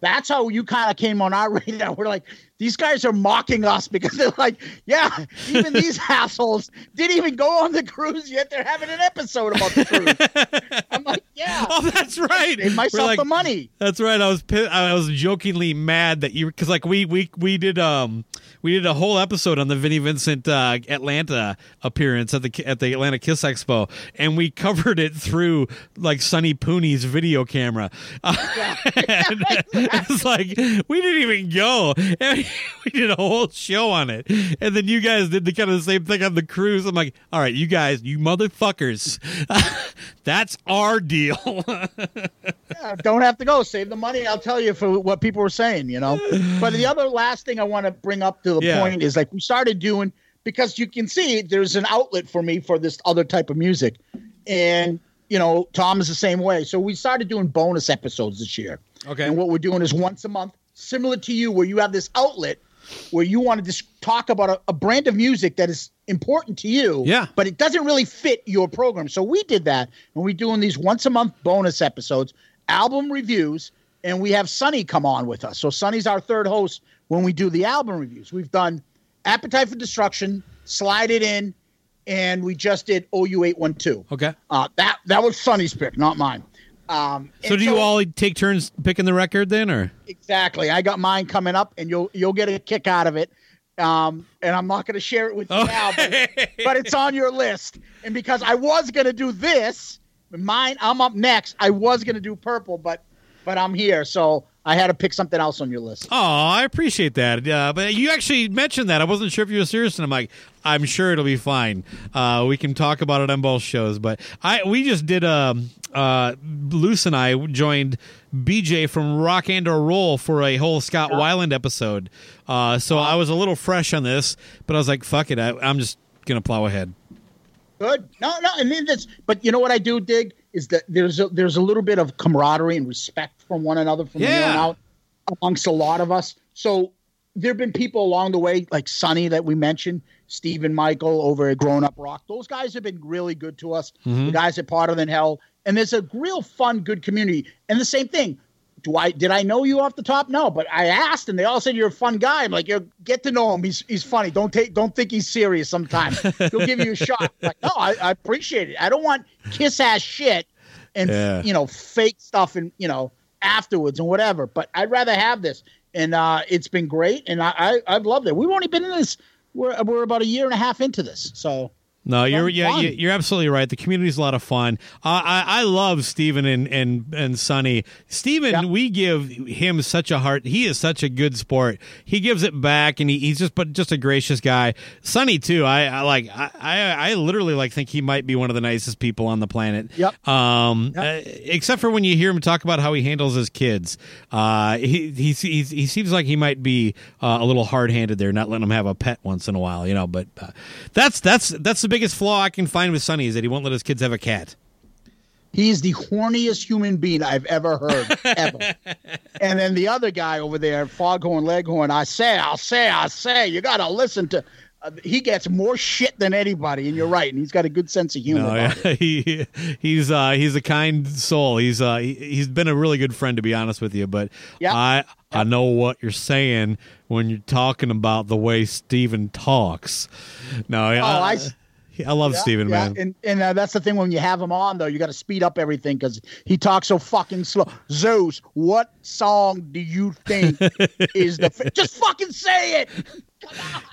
that's how you kind of came on our radar. We're like, these guys are mocking us because they're like, yeah, even these assholes didn't even go on the cruise yet. They're having an episode about the cruise. I'm like, yeah. Oh, that's right. Save myself like- the money. That's right. I was I was jokingly mad that you because like we we we did um we did a whole episode on the Vinnie Vincent uh, Atlanta appearance at the at the Atlanta Kiss Expo, and we covered it through like Sonny Pooney's video camera. And it's like we didn't even go. And we did a whole show on it, and then you guys did the kind of the same thing on the cruise. I'm like, all right, you guys, you motherfuckers, that's our deal. Yeah, don't have to go. Save the money. I'll tell you for what people were saying, you know. But the other last thing I want to bring up to the Yeah. point is like we started doing because you can see there's an outlet for me for this other type of music. And, you know, Tom is the same way. So we started doing bonus episodes this year. Okay. And what we're doing is once a month, similar to you, where you have this outlet where you want to just talk about a, a brand of music that is important to you. Yeah. But it doesn't really fit your program. So we did that. And we're doing these once a month bonus episodes, album reviews, and we have Sonny come on with us. So Sonny's our third host when we do the album reviews. We've done Appetite for Destruction, Slide It In, and we just did OU eight one two. okay. Uh, that that was Sonny's pick, not mine. Um, So do you all take turns picking the record then, or Exactly. I got mine coming up, and you'll you'll get a kick out of it. Um, and I'm not going to share it with you now, but, but it's on your list. And because I was going to do this, mine, I'm up next. I was going to do purple, but but I'm here, so I had to pick something else on your list. Oh, I appreciate that. Uh, but you actually mentioned that. I wasn't sure if you were serious, and I'm like, I'm sure it'll be fine. Uh, we can talk about it on both shows. But I we just did um uh Luce and I joined BJ from Rock and or Roll for a whole Scott Weiland episode. Uh, so I was a little fresh on this, but I was like, fuck it, I, I'm just gonna plow ahead. Good. No, no, and then this, but you know what I do dig is that there's a, there's a little bit of camaraderie and respect from one another from here on out amongst a lot of us. So there have been people along the way, like Sonny that we mentioned, Steve and Michael over at Grown Up Rock. Those guys have been really good to us. The mm-hmm. guys at Parter Than Hell, and there's a real fun, good community. And the same thing. Do I did I know you off the top? No, but I asked, and they all said you're a fun guy. I'm like, you get to know him. He's he's funny. Don't take don't think he's serious. Sometimes he'll give you a shot. Like, no, I, I appreciate it. I don't want kiss ass shit and Yeah. you know fake stuff and you know afterwards and whatever. But I'd rather have this, and uh, it's been great, and I, I I've loved it. We've only been in this. We're we're about a year and a half into this, so No, you're yeah, you're absolutely right. The community's a lot of fun. Uh, I I love Steven and and and Sonny. Steven, Yeah. we give him such a heart. He is such a good sport. He gives it back, and he, he's just but just a gracious guy. Sonny too. I, I like. I, I I literally like think he might be one of the nicest people on the planet. Yep. Um, uh, except for when you hear him talk about how he handles his kids. Uh, he he he's, he seems like he might be uh, a little hard handed there, not letting him have a pet once in a while. You know, but uh, that's that's that's the biggest flaw I can find with Sonny is that he won't let his kids have a cat. He's the horniest human being I've ever heard, ever. and then the other guy over there, Foghorn Leghorn, I say, I'll say, I'll say, you got to listen to. Uh, he gets more shit than anybody, and you're right. And he's got a good sense of humor. No, yeah, he he's uh, he's a kind soul. He's uh, he, he's been a really good friend to be honest with you. But Yep. I I know what you're saying when you're talking about the way Steven talks. No, yeah, Oh, I I, I love Yeah, Steven, yeah. man. And and uh, that's the thing when you have him on though, you got to speed up everything because he talks so fucking slow. Zeus, what song do you think is the? F- Just fucking say it.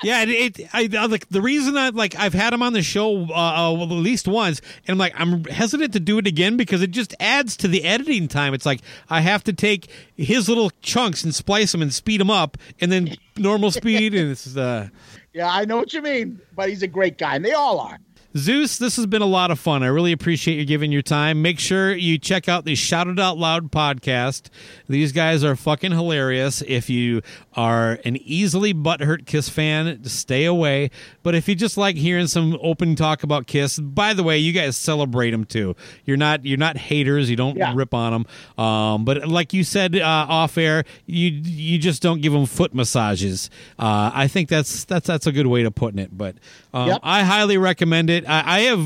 Yeah, it, it I, I like the reason I like I've had him on the show uh, uh, well, at least once, and I'm like I'm hesitant to do it again because it just adds to the editing time. It's like I have to take his little chunks and splice them and speed them up, and then normal speed, and it's uh, Yeah, I know what you mean, but he's a great guy, and they all are. Zeus, this has been a lot of fun. I really appreciate you giving your time. Make sure you check out the Shout It Out Loud podcast. These guys are fucking hilarious. If you are an easily butthurt Kiss fan, stay away. But if you just like hearing some open talk about Kiss, by the way, you guys celebrate them too. You're not you're not haters. You don't Yeah. rip on them. Um, but like you said uh, off air, you you just don't give them foot massages. Uh, I think that's that's that's a good way to putting it. But um, Yep. I highly recommend it. It. I, I have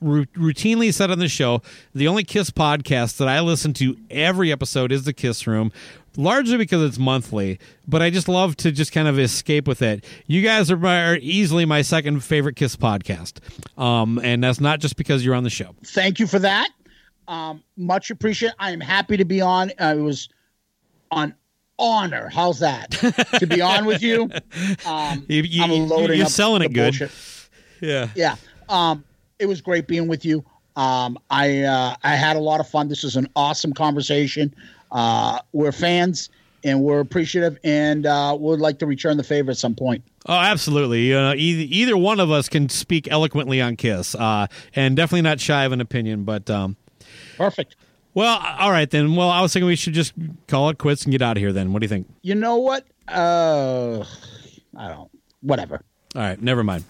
ru- routinely said on the show the only Kiss podcast that I listen to every episode is the Kiss Room. Largely because it's monthly, but I just love to just kind of escape with it. You guys are, my, are easily my second favorite Kiss podcast, um, and that's not just because you're on the show. Thank you for that. Um, much appreciated. I am happy to be on. Uh, it was on honor. How's that? to be on with you. Um, You- you- I'm loading you're selling it good. bullshit. Yeah. Yeah. Um, it was great being with you. Um, I uh, I had a lot of fun. This is an awesome conversation. Uh, we're fans and we're appreciative, and uh, would like to return the favor at some point. Oh, absolutely. Uh, either, either one of us can speak eloquently on Kiss, uh, and definitely not shy of an opinion. But um, Perfect. well, all right then. Well, I was thinking we should just call it quits and get out of here. Then, what do you think? You know what? Uh, I don't. Whatever. All right, never mind.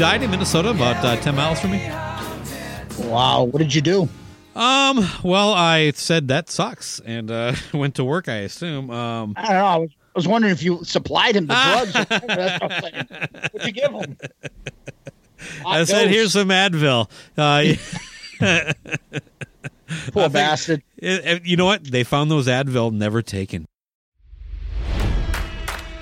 Died in Minnesota, about uh, ten miles from me? Wow. What did you do? Um. Well, I said that sucks, and uh, went to work. I assume. Um. I don't know. I was, I was wondering if you supplied him the drugs. That's what I. What'd you give him? I said, dose. "Here's some Advil." Uh, Poor bastard. it- it- you know what? They found those Advil never taken.